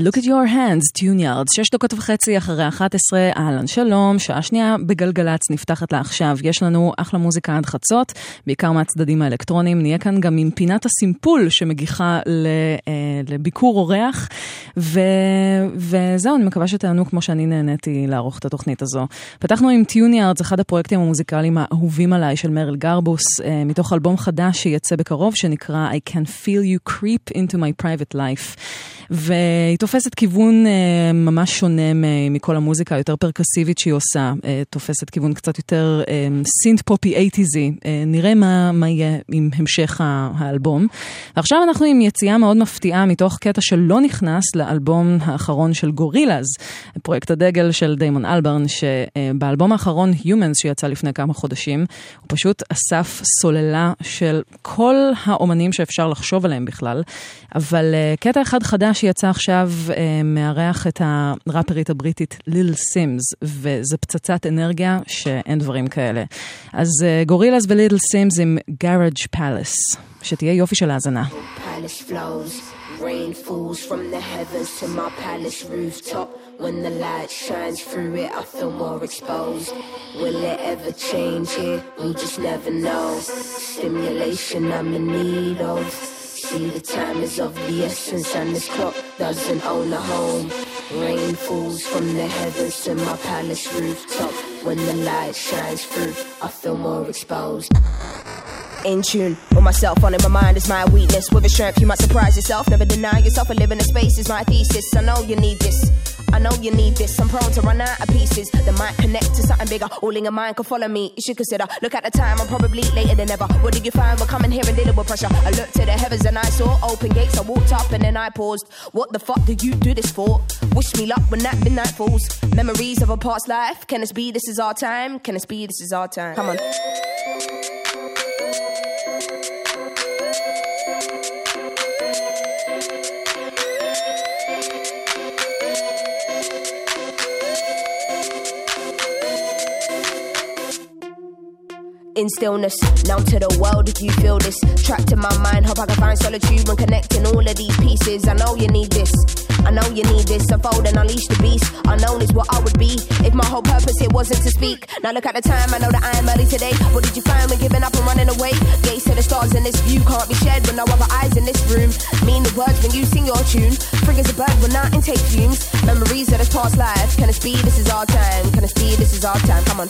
Look at your hands, yards, שש דקות וחצי אחרי 11, אהלן שלום, שעה שנייה בגלגלצ נפתחת לעכשיו, יש לנו אחלה מוזיקה עד חצות, בעיקר מהצדדים האלקטרוניים, נהיה כאן גם עם פינת הסימפול שמגיחה אה, לביקור אורח, ו, וזהו, אני מקווה שתענו כמו שאני נהניתי לערוך את התוכנית הזו. פתחנו עם טיון יארדס, אחד הפרויקטים המוזיקליים האהובים עליי של מרל גרבוס, אה, מתוך אלבום חדש שיצא בקרוב, שנקרא I can feel you creep into my private life. והיא תופסת כיוון אה, ממש שונה מכל המוזיקה היותר פרקסיבית שהיא עושה, אה, תופסת כיוון קצת יותר אה, סינט פופי אייטיזי. אה, נראה מה, מה יהיה עם המשך האלבום. ועכשיו אנחנו עם יציאה מאוד מפתיעה מתוך קטע שלא נכנס לאלבום האחרון של גורילאז, פרויקט הדגל של דיימון אלברן, שבאלבום האחרון, Humans, שיצא לפני כמה חודשים, הוא פשוט אסף סוללה של כל האומנים שאפשר לחשוב עליהם בכלל, אבל אה, קטע אחד חדש שיצא עכשיו אה, מארח את הראפרית הבריטית ליל סימס, וזה פצצת אנרגיה שאין דברים כאלה. אז אה, גורילאז וליל סימס עם Garage Palace, שתהיה יופי של האזנה. Rain falls from the heavens to my palace rooftop. When the light shines through it, I feel more exposed. Will it ever change here? We just never know. Stimulation I'm in need of. See, the time is of the essence, and this clock doesn't own a home. Rain falls from the heavens to my palace rooftop. When the light shines through, I feel more exposed. In tune with myself, on it, my mind is my weakness. With a strength, you might surprise yourself. Never deny yourself, a living in space is my thesis. I know you need this. I know you need this. I'm prone to run out of pieces that might connect to something bigger. All in your mind can follow me. You should consider. Look at the time, I'm probably later than ever. What did you find? We're coming here and dealing with pressure. I looked to the heavens and I saw open gates. I walked up and then I paused. What the fuck did you do this for? Wish me luck when that midnight falls. Memories of a past life. Can this be? This is our time. Can this be? This is our time. Come on. In stillness. Now to the world, if you feel this. Trapped in my mind, hope I can find solitude when connecting all of these pieces. I know you need this. I know you need this. Unfold and unleash the beast. Unknown is what I would be if my whole purpose here wasn't to speak. Now look at the time, I know that I am early today. What did you find when giving up and running away? Gates to the stars in this view can't be shared with no other eyes in this room. Mean the words when you sing your tune. Free as a bird when I intake fumes. Memories of this past life. Can it be? This is our time. Can it be? This is our time. Come on.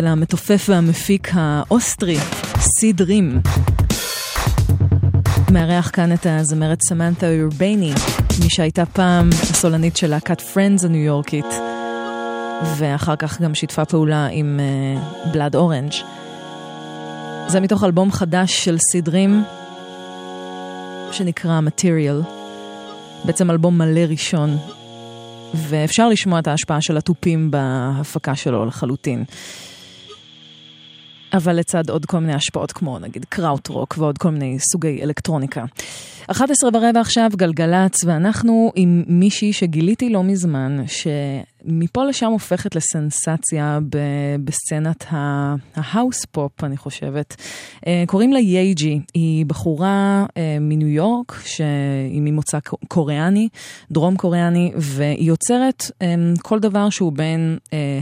של המתופף והמפיק האוסטרי, סיד רים. מארח כאן את הזמרת סמנתה אורבני, מי שהייתה פעם הסולנית של להקת פרנדס הניו יורקית, ואחר כך גם שיתפה פעולה עם אה, בלאד אה, אורנג'. זה מתוך אלבום חדש של סיד רים, שנקרא Material, בעצם אלבום מלא ראשון, ואפשר לשמוע את ההשפעה של התופים בהפקה שלו לחלוטין. אבל לצד עוד כל מיני השפעות כמו נגיד קראוט רוק ועוד כל מיני סוגי אלקטרוניקה. 11 ורבע עכשיו, גלגלצ, ואנחנו עם מישהי שגיליתי לא מזמן, שמפה לשם הופכת לסנסציה ב- בסצנת ההאוס פופ, אני חושבת. אה, קוראים לה יייג'י, היא בחורה אה, מניו יורק, שהיא ממוצא קוריאני, דרום קוריאני, והיא יוצרת אה, כל דבר שהוא בין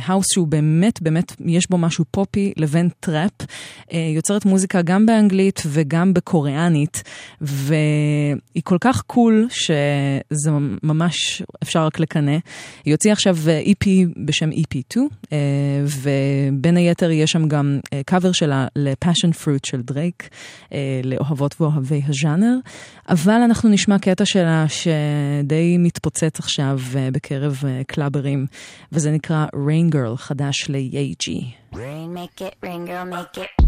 האוס שהוא באמת, באמת, יש בו משהו פופי, לבין טראפ. היא יוצרת מוזיקה גם באנגלית וגם בקוריאנית, והיא כל כך cool שזה ממש אפשר רק לקנא. היא הוציאה עכשיו אה, EP בשם EP2, אה, ובין היתר יש שם גם אה, קאבר שלה ל-Passion Fruit של דרייק, אה, לאוהבות ואוהבי הז'אנר, אבל אנחנו נשמע קטע שלה שדי מתפוצץ עכשיו אה, בקרב אה, קלאברים, וזה נקרא Rain Girl חדש ל-Yeji. Rain, make it, rain girl, make it.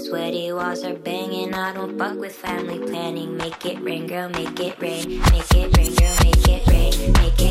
Sweaty walls are banging, I don't fuck with family planning. Make it rain, girl, make it rain. Make it rain, girl, make it rain. Make it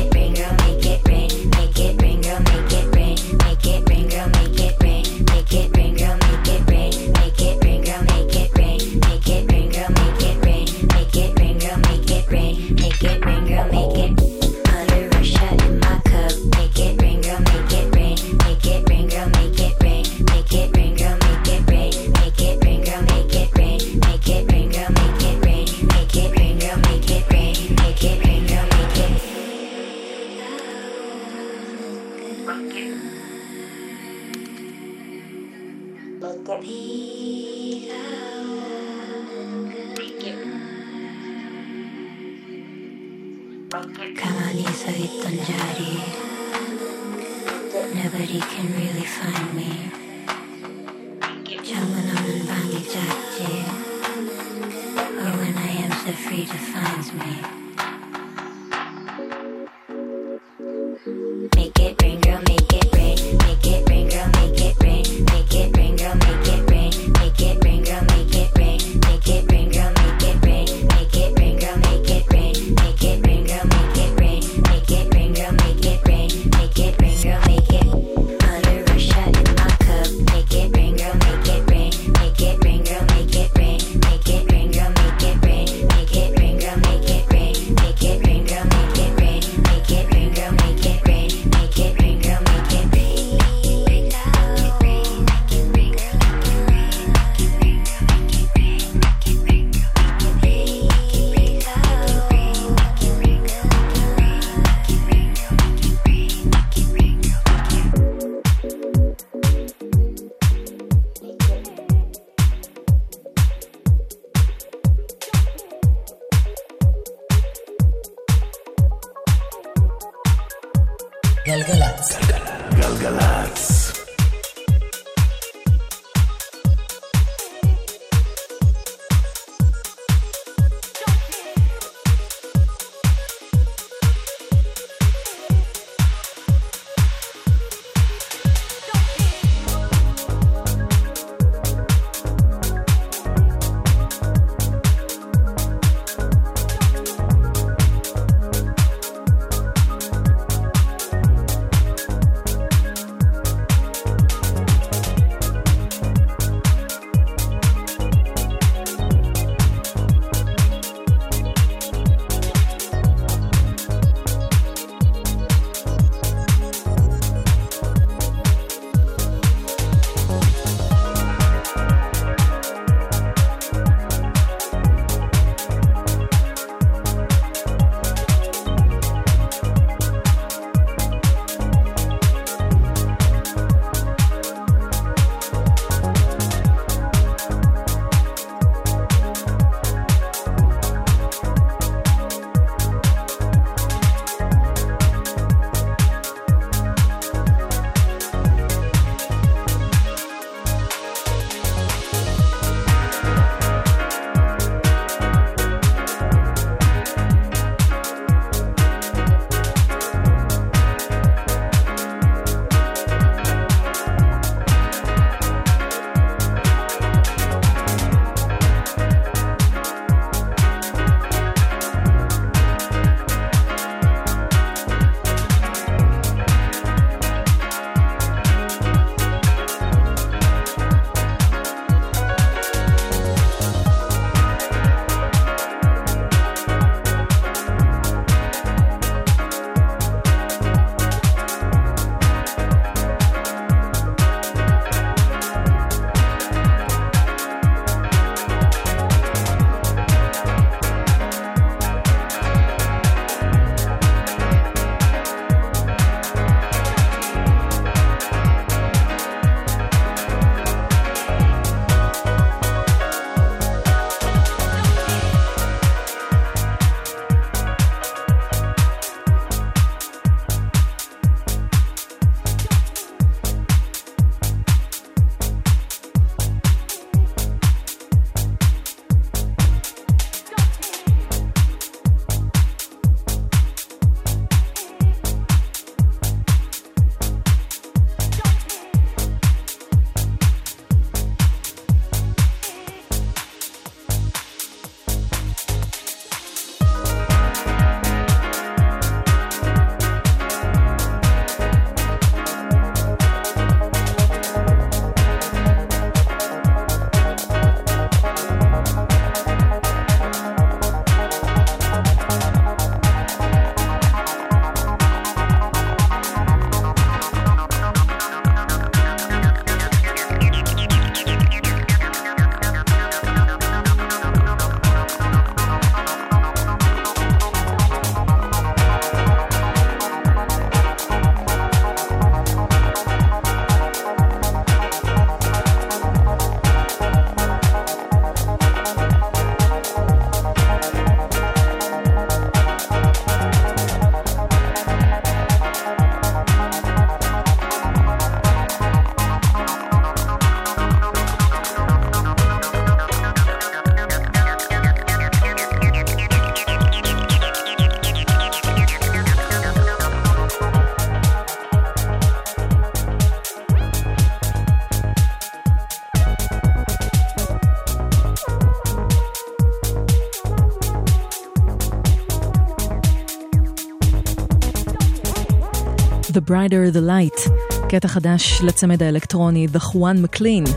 Brighter the Light, קטע חדש לצמד האלקטרוני The Juan McLean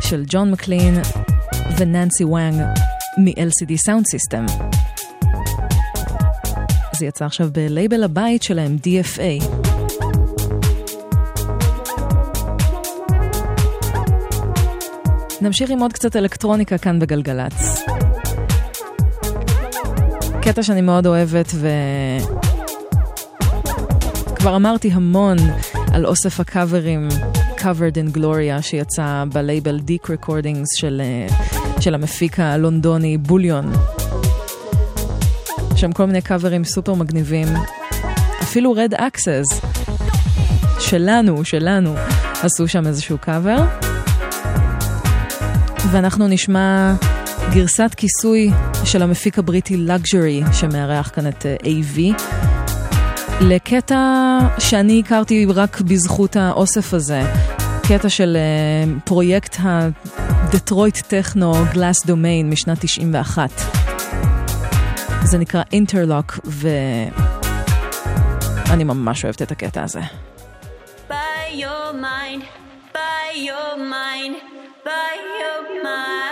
של ג'ון מקלין וננסי וואנג מ-LCD Sound System. זה יצא עכשיו בלייבל הבית שלהם, DFA. נמשיך עם עוד קצת אלקטרוניקה כאן בגלגלצ. קטע שאני מאוד אוהבת וכבר אמרתי המון על אוסף הקאברים Covered in Gloria שיצא בלייבל דיק רקורדינגס של, של המפיק הלונדוני בוליון. שם כל מיני קאברים סופר מגניבים. אפילו Red Access שלנו, שלנו, עשו שם איזשהו קאבר. ואנחנו נשמע גרסת כיסוי של המפיק הבריטי Luxury שמארח כאן את אה, AV. לקטע שאני הכרתי רק בזכות האוסף הזה, קטע של uh, פרויקט הדטרויט טכנו גלאס דומיין משנת 91. זה נקרא אינטרלוק ואני ממש אוהבת את הקטע הזה. By your mind, by your mind, by your mind.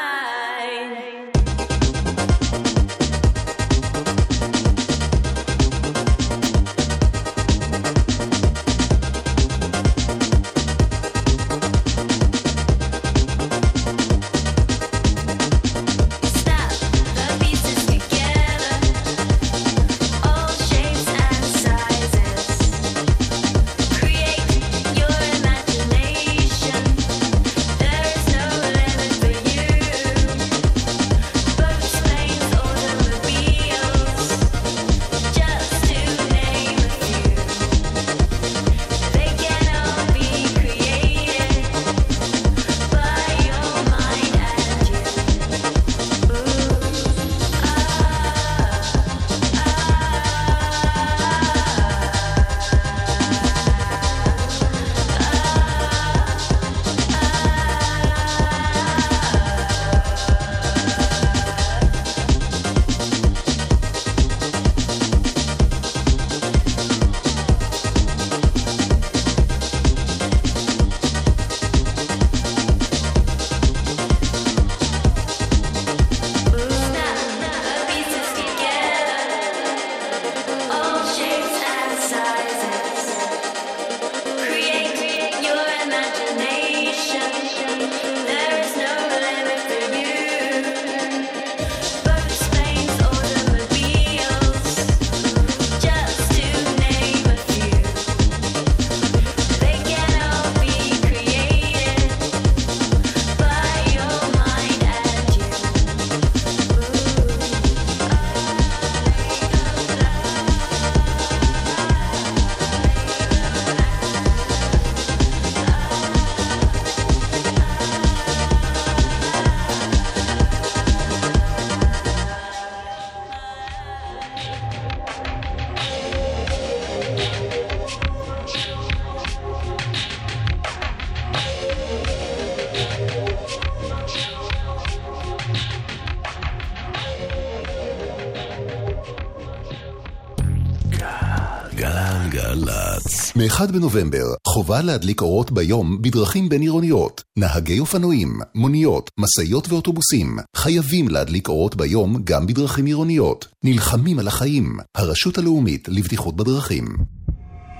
1 בנובמבר, חובה להדליק אורות ביום בדרכים בין-עירוניות. נהגי אופנועים, מוניות, משאיות ואוטובוסים חייבים להדליק אורות ביום גם בדרכים עירוניות. נלחמים על החיים. הרשות הלאומית לבטיחות בדרכים.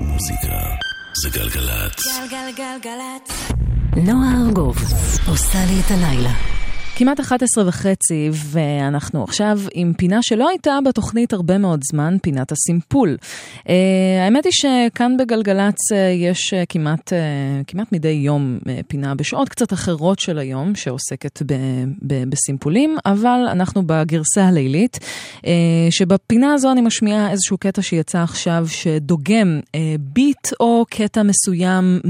מוזיקה זה גלגלצ. גלגלגלגלצ. נועה ארגוב עושה לי את הלילה. כמעט 11 וחצי, ואנחנו עכשיו עם פינה שלא הייתה בתוכנית הרבה מאוד זמן, פינת הסימפול. Uh, האמת היא שכאן בגלגלצ uh, יש uh, כמעט, uh, כמעט מדי יום uh, פינה בשעות קצת אחרות של היום, שעוסקת ב, ב, בסימפולים, אבל אנחנו בגרסה הלילית, uh, שבפינה הזו אני משמיעה איזשהו קטע שיצא עכשיו, שדוגם uh, ביט או קטע מסוים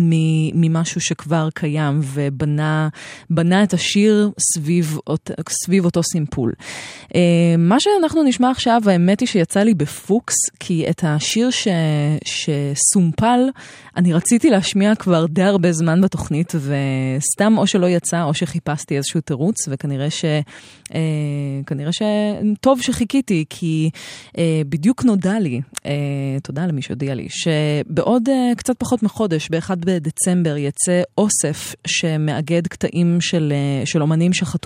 ממשהו שכבר קיים, ובנה בנה את השיר סביב... סביב, סביב אותו סימפול. אה, מה שאנחנו נשמע עכשיו, האמת היא שיצא לי בפוקס, כי את השיר ש... שסומפל, אני רציתי להשמיע כבר די הרבה זמן בתוכנית, וסתם או שלא יצא או שחיפשתי איזשהו תירוץ, וכנראה ש... אה, כנראה שטוב שחיכיתי, כי אה, בדיוק נודע לי, אה, תודה למי שהודיע לי, שבעוד אה, קצת פחות מחודש, ב-1 בדצמבר, יצא אוסף שמאגד קטעים של, אה, של אומנים שחתומים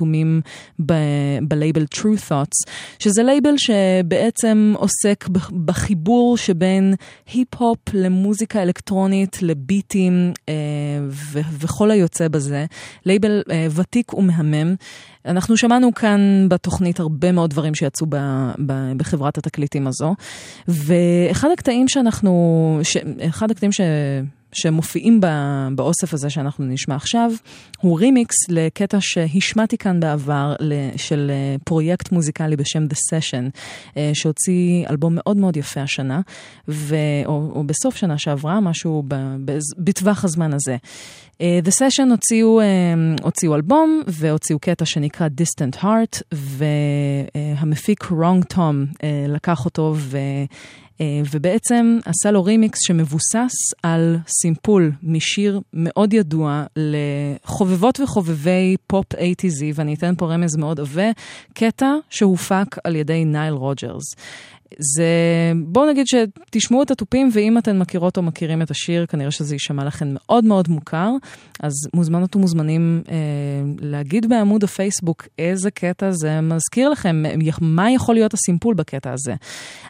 ב- בלייבל True Thoughts, שזה לייבל שבעצם עוסק בחיבור שבין היפ-הופ למוזיקה אלקטרונית, לביטים אה, ו- וכל היוצא בזה. לייבל אה, ותיק ומהמם. אנחנו שמענו כאן בתוכנית הרבה מאוד דברים שיצאו ב, ב, בחברת התקליטים הזו, ואחד הקטעים שאנחנו, ש, אחד הקטעים ש, שמופיעים באוסף הזה שאנחנו נשמע עכשיו, הוא רימיקס לקטע שהשמעתי כאן בעבר של אה, פרויקט מוזיקלי בשם The Session, אה, שהוציא אלבום מאוד מאוד יפה השנה, ו, או, או בסוף שנה שעברה, משהו ב, בטווח הזמן הזה. אה, The Session הוציאו, הוציאו אלבום והוציאו קטע שנקרא Distant Heart, והמפיק Tom אה, לקח אותו ו... ובעצם עשה לו רימיקס שמבוסס על סימפול משיר מאוד ידוע לחובבות וחובבי פופ 80s, ואני אתן פה רמז מאוד עבה, קטע שהופק על ידי נייל רוג'רס. זה, בואו נגיד שתשמעו את התופים, ואם אתן מכירות או מכירים את השיר, כנראה שזה יישמע לכם מאוד מאוד מוכר, אז מוזמנות ומוזמנים אה, להגיד בעמוד הפייסבוק איזה קטע זה מזכיר לכם, מה יכול להיות הסימפול בקטע הזה.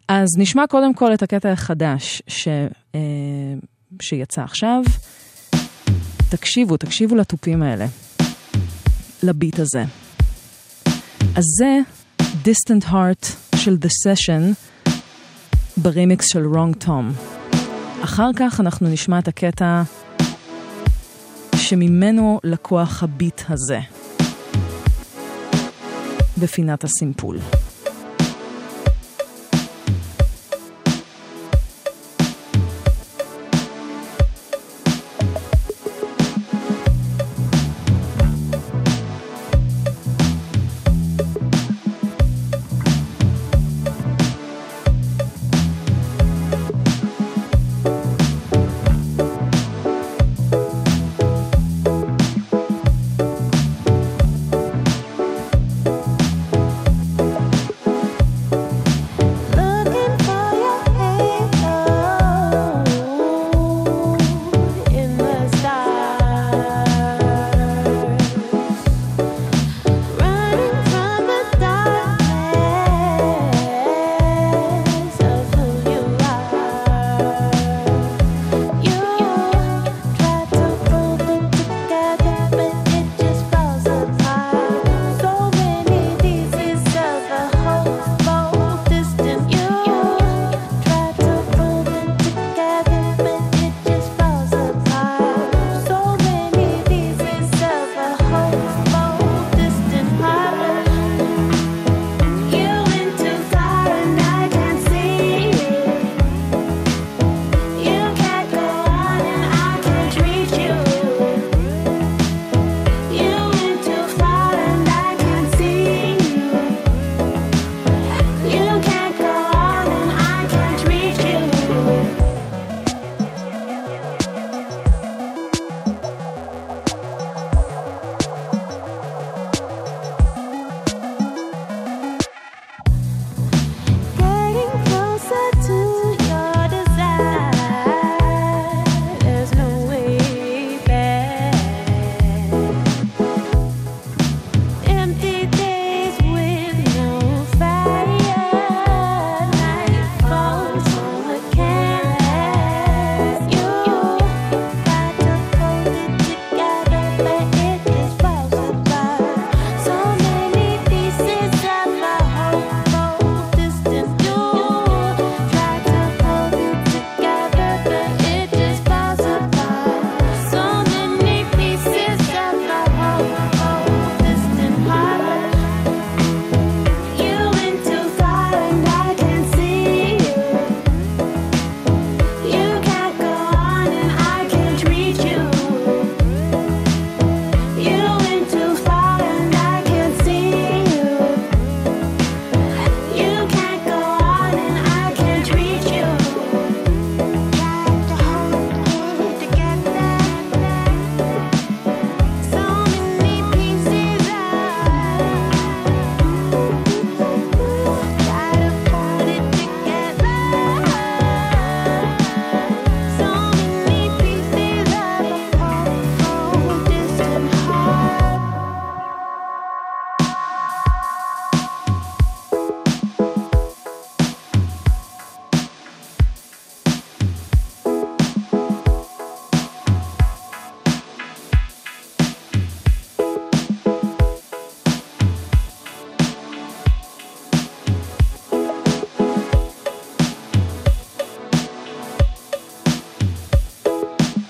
אז נשמע קודם כל את הקטע החדש ש, אה, שיצא עכשיו. תקשיבו, תקשיבו לתופים האלה, לביט הזה. אז זה Distant Heart של The Session ברימיקס של Wrong Tom. אחר כך אנחנו נשמע את הקטע שממנו לקוח הביט הזה בפינת הסימפול.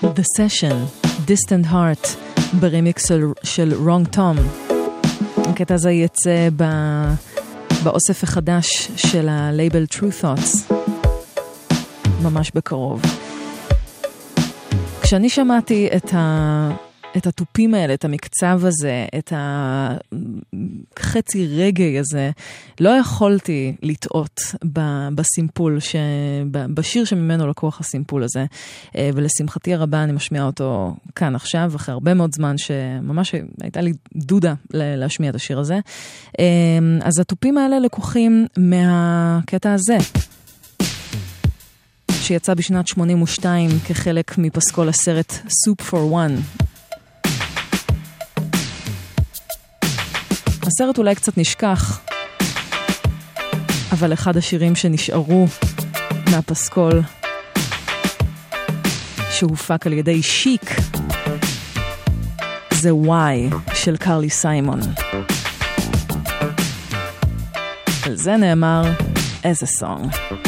The Session, Distant Heart, ברמיקס של, של Wrong Tom. הקטע הזה יצא ב, באוסף החדש של הלייבל True Thoughts, ממש בקרוב. כשאני שמעתי את, ה, את התופים האלה, את המקצב הזה, את החצי רגעי הזה, לא יכולתי לטעות בסימפול, ש, בשיר שממנו לקוח הסימפול הזה. אה, ולשמחתי הרבה אני משמיעה אותו כאן עכשיו, אחרי הרבה מאוד זמן שממש הייתה לי דודה להשמיע את השיר הזה. אה, אז התופים האלה לקוחים מהקטע הזה. שיצא בשנת 82 כחלק מפסקול הסרט Soup for One. הסרט אולי קצת נשכח, אבל אחד השירים שנשארו מהפסקול, שהופק על ידי שיק, זה וואי של קרלי סיימון. על זה נאמר איזה סונג.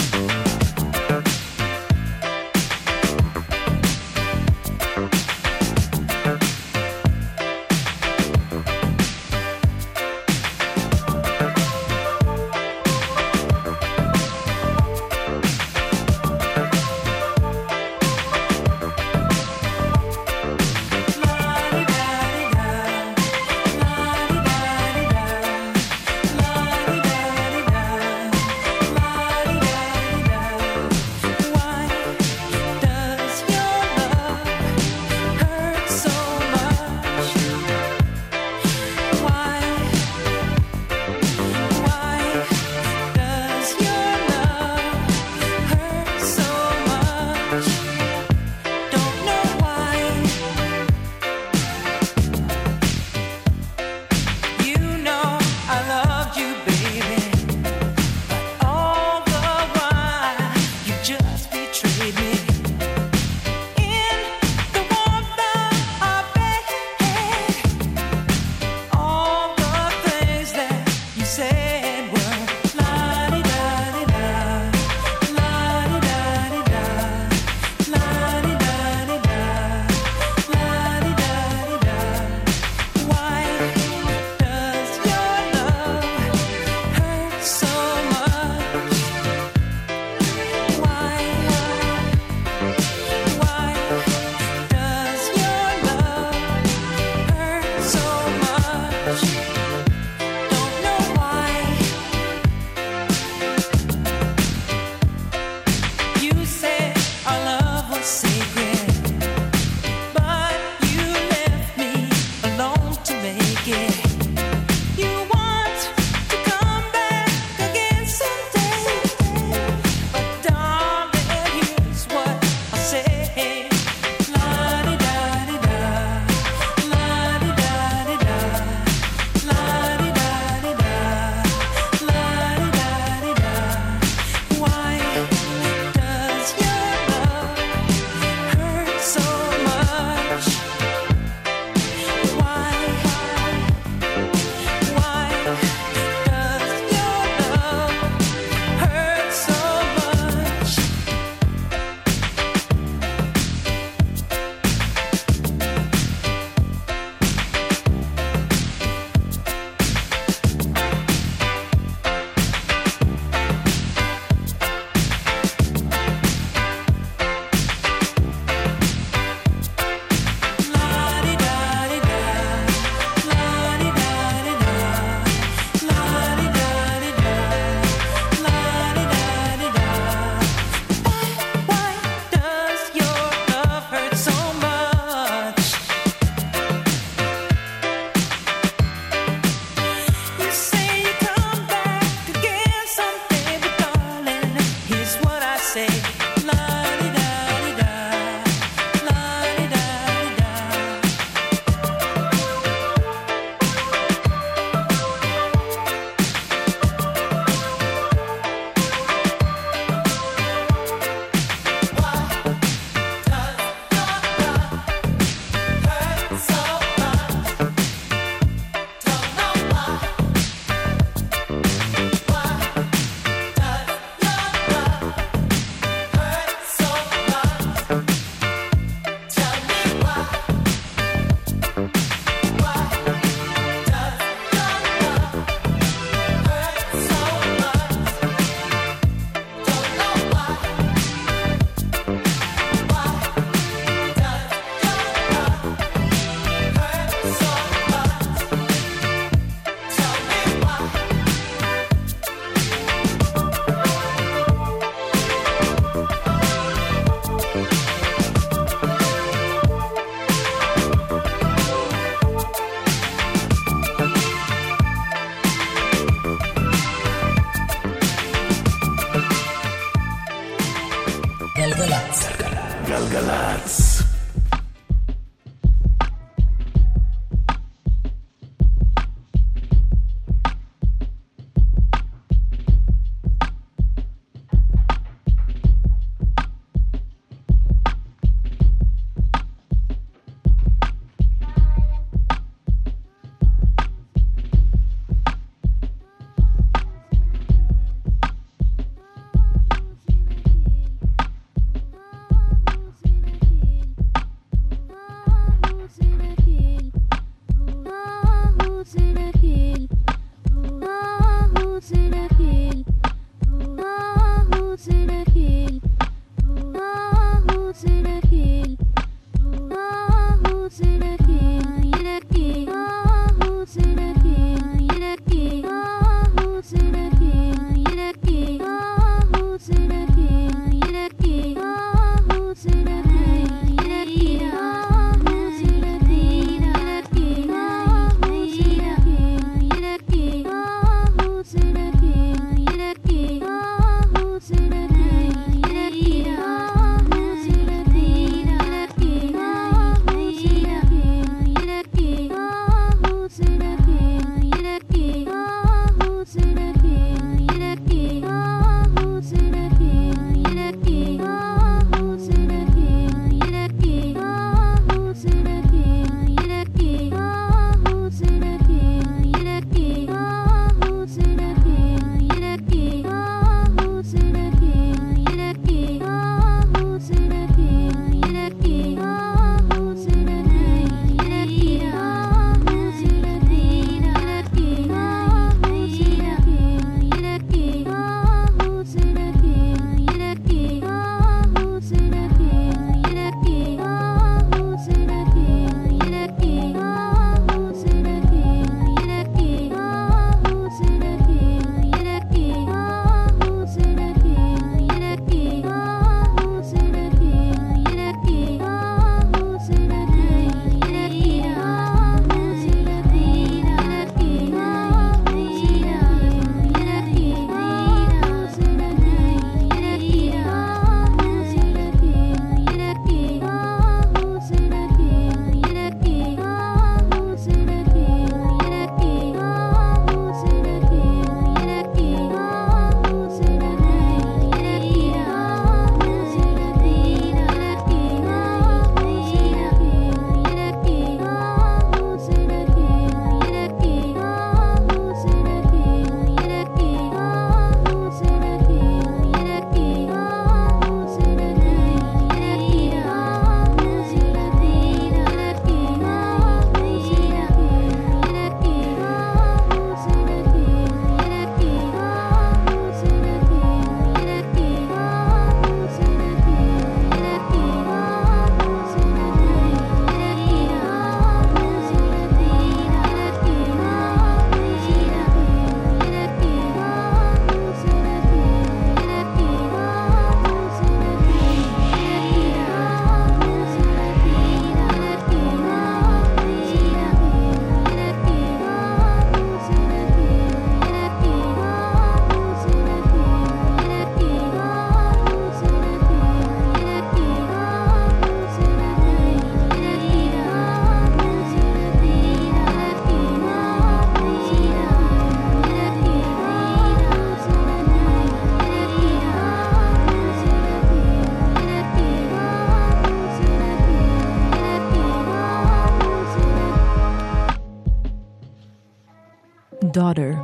Daughter,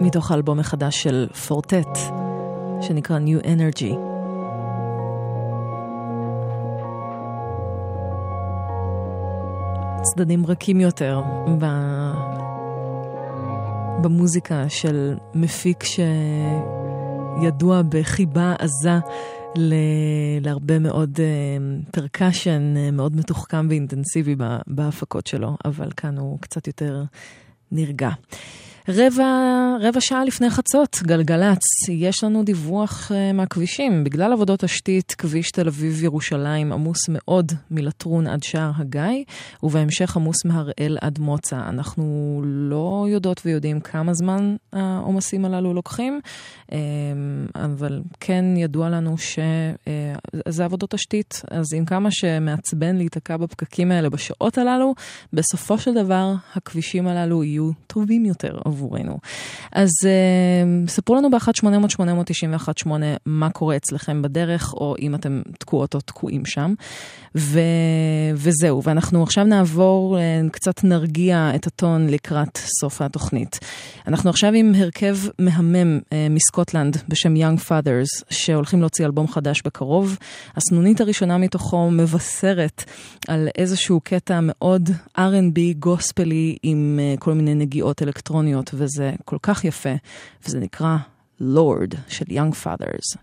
מתוך האלבום החדש של פורטט, שנקרא New Energy. צדדים רכים יותר ב... במוזיקה של מפיק שידוע בחיבה עזה ל... להרבה מאוד פרקשן מאוד מתוחכם ואינטנסיבי בהפקות שלו, אבל כאן הוא קצת יותר נרגע. רבע רבע שעה לפני חצות, גלגלצ, יש לנו דיווח uh, מהכבישים. בגלל עבודות תשתית, כביש תל אביב-ירושלים עמוס מאוד מלטרון עד שער הגיא, ובהמשך עמוס מהראל עד מוצא. אנחנו לא יודעות ויודעים כמה זמן העומסים הללו לוקחים, אבל כן ידוע לנו שזה uh, עבודות תשתית, אז עם כמה שמעצבן להיתקע בפקקים האלה בשעות הללו, בסופו של דבר הכבישים הללו יהיו טובים יותר עבורנו. אז uh, ספרו לנו ב-1-800-891-8 מה קורה אצלכם בדרך, או אם אתם תקועות או תקועים שם. ו... וזהו, ואנחנו עכשיו נעבור, uh, קצת נרגיע את הטון לקראת סוף התוכנית. אנחנו עכשיו עם הרכב מהמם uh, מסקוטלנד בשם Young Fathers, שהולכים להוציא אלבום חדש בקרוב. הסנונית הראשונה מתוכו מבשרת על איזשהו קטע מאוד R&B גוספלי עם uh, כל מיני נגיעות אלקטרוניות, וזה כל כך יפה, וזה נקרא Lord של Young Fathers.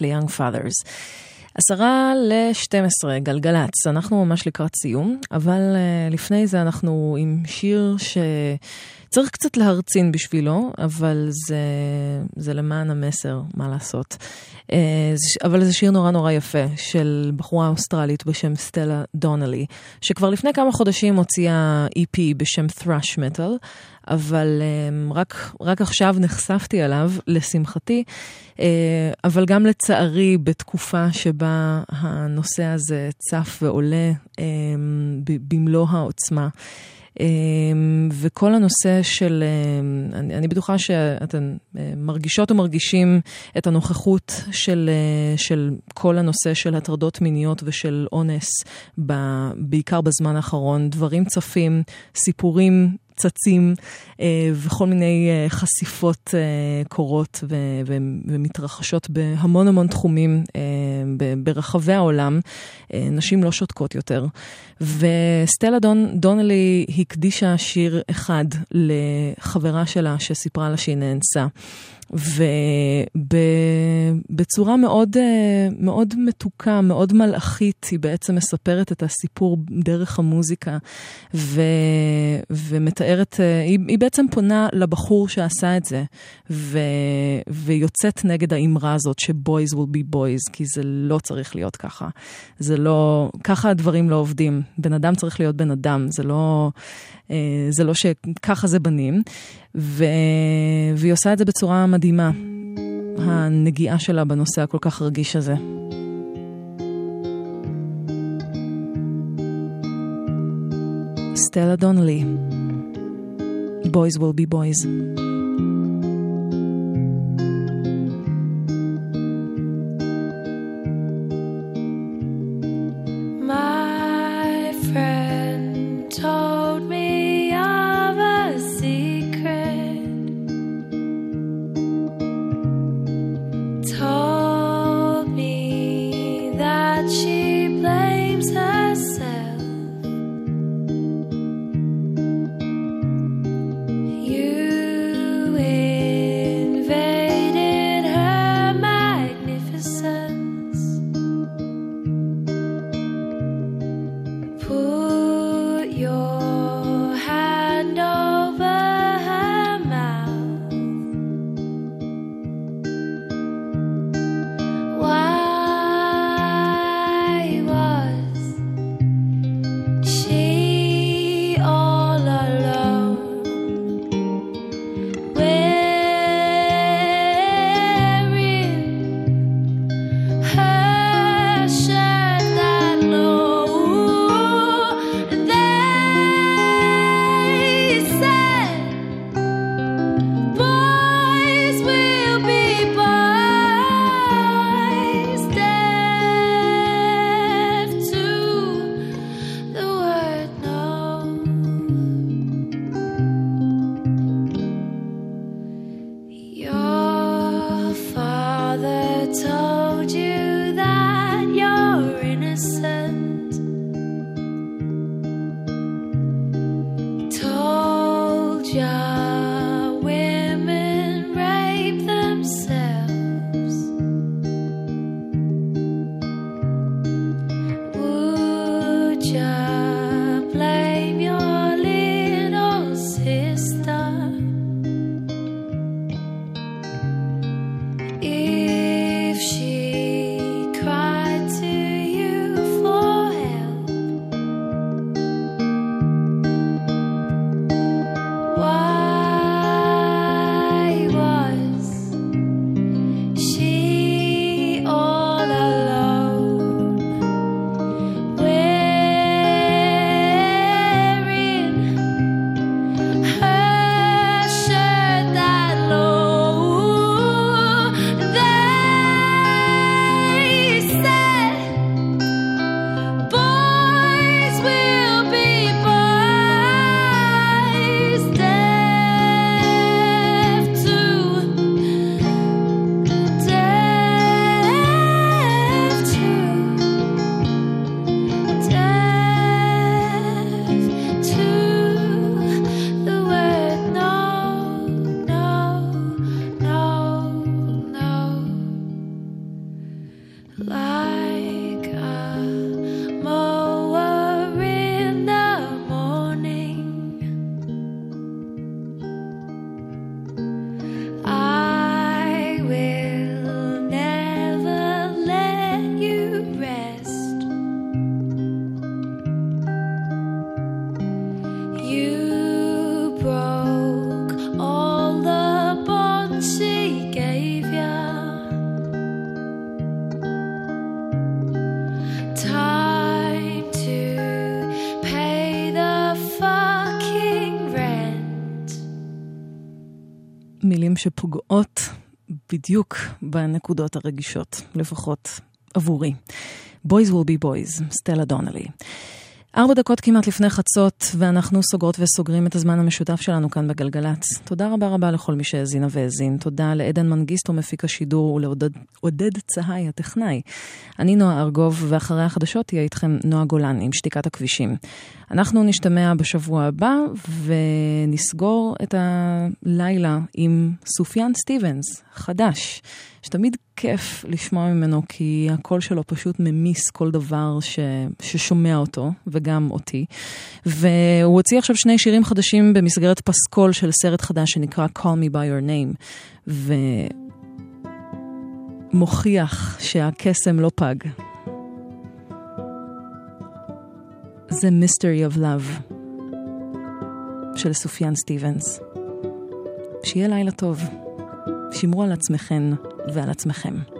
ל-Young Fathers. עשרה ל-12, גלגלצ, אנחנו ממש לקראת סיום, אבל uh, לפני זה אנחנו עם שיר צריך קצת להרצין בשבילו, אבל זה, זה למען המסר, מה לעשות. אה, זה- אבל זה שיר נורא נורא יפה של בחורה אוסטרלית בשם סטלה דונלי, שכבר לפני כמה חודשים הוציאה EP בשם thrush metal, אבל אה, רק, רק עכשיו נחשפתי אליו, לשמחתי, אה, אבל גם לצערי בתקופה שבה הנושא הזה צף ועולה ב- במלוא העוצמה. אמ, וכל הנושא של, אמ, אני, אני בטוחה שאתן אה, מרגישות ומרגישים את הנוכחות של, אה, של כל הנושא של הטרדות מיניות ושל אונס, בעיקר בזמן האחרון. דברים צפים, סיפורים צצים אה, וכל מיני אה, חשיפות אה, קורות ו- ו- ומתרחשות בהמון המון תחומים אה, ב- ברחבי העולם. אה, נשים לא שותקות יותר. וסטלה דון, דונלי הקדישה שיר אחד לחברה שלה שסיפרה לה שהיא נאנסה. ובצורה מאוד, אה, מאוד מתוקה, מאוד מלאכית, היא בעצם מספרת את הסיפור דרך המוזיקה, ו, ומתארת, אה, היא, היא בעצם פונה לבחור שעשה את זה, ו, ויוצאת נגד האמרה הזאת ש-boys will be boys, כי זה לא צריך להיות ככה. זה לא, ככה הדברים לא עובדים. בן אדם צריך להיות בן אדם, זה לא, זה לא שככה זה בנים. ו... והיא עושה את זה בצורה מדהימה, הנגיעה שלה בנושא הכל כך רגיש הזה. סטלה דונלי, Boys will be boys. שפוגעות בדיוק בנקודות הרגישות, לפחות עבורי. Boys will be boys, סטלה דונלי. ארבע דקות כמעט לפני חצות, ואנחנו סוגרות וסוגרים את הזמן המשותף שלנו כאן בגלגלצ. תודה רבה רבה לכל מי שהאזינה והאזין. תודה לעדן מנגיסטו, מפיק השידור, ולעודד צהי, הטכנאי. אני נועה ארגוב, ואחרי החדשות תהיה איתכם נועה גולן עם שתיקת הכבישים. אנחנו נשתמע בשבוע הבא, ונסגור את הלילה עם סופיאן סטיבנס, חדש, שתמיד כיף לשמוע ממנו, כי הקול שלו פשוט ממיס כל דבר ש... ששומע אותו, וגם אותי. והוא הוציא עכשיו שני שירים חדשים במסגרת פסקול של סרט חדש שנקרא Call Me By Your Name, ומוכיח שהקסם לא פג. זה Mystery of Love של סופיאן סטיבנס. שיהיה לילה טוב. שמרו על עצמכן ועל עצמכם.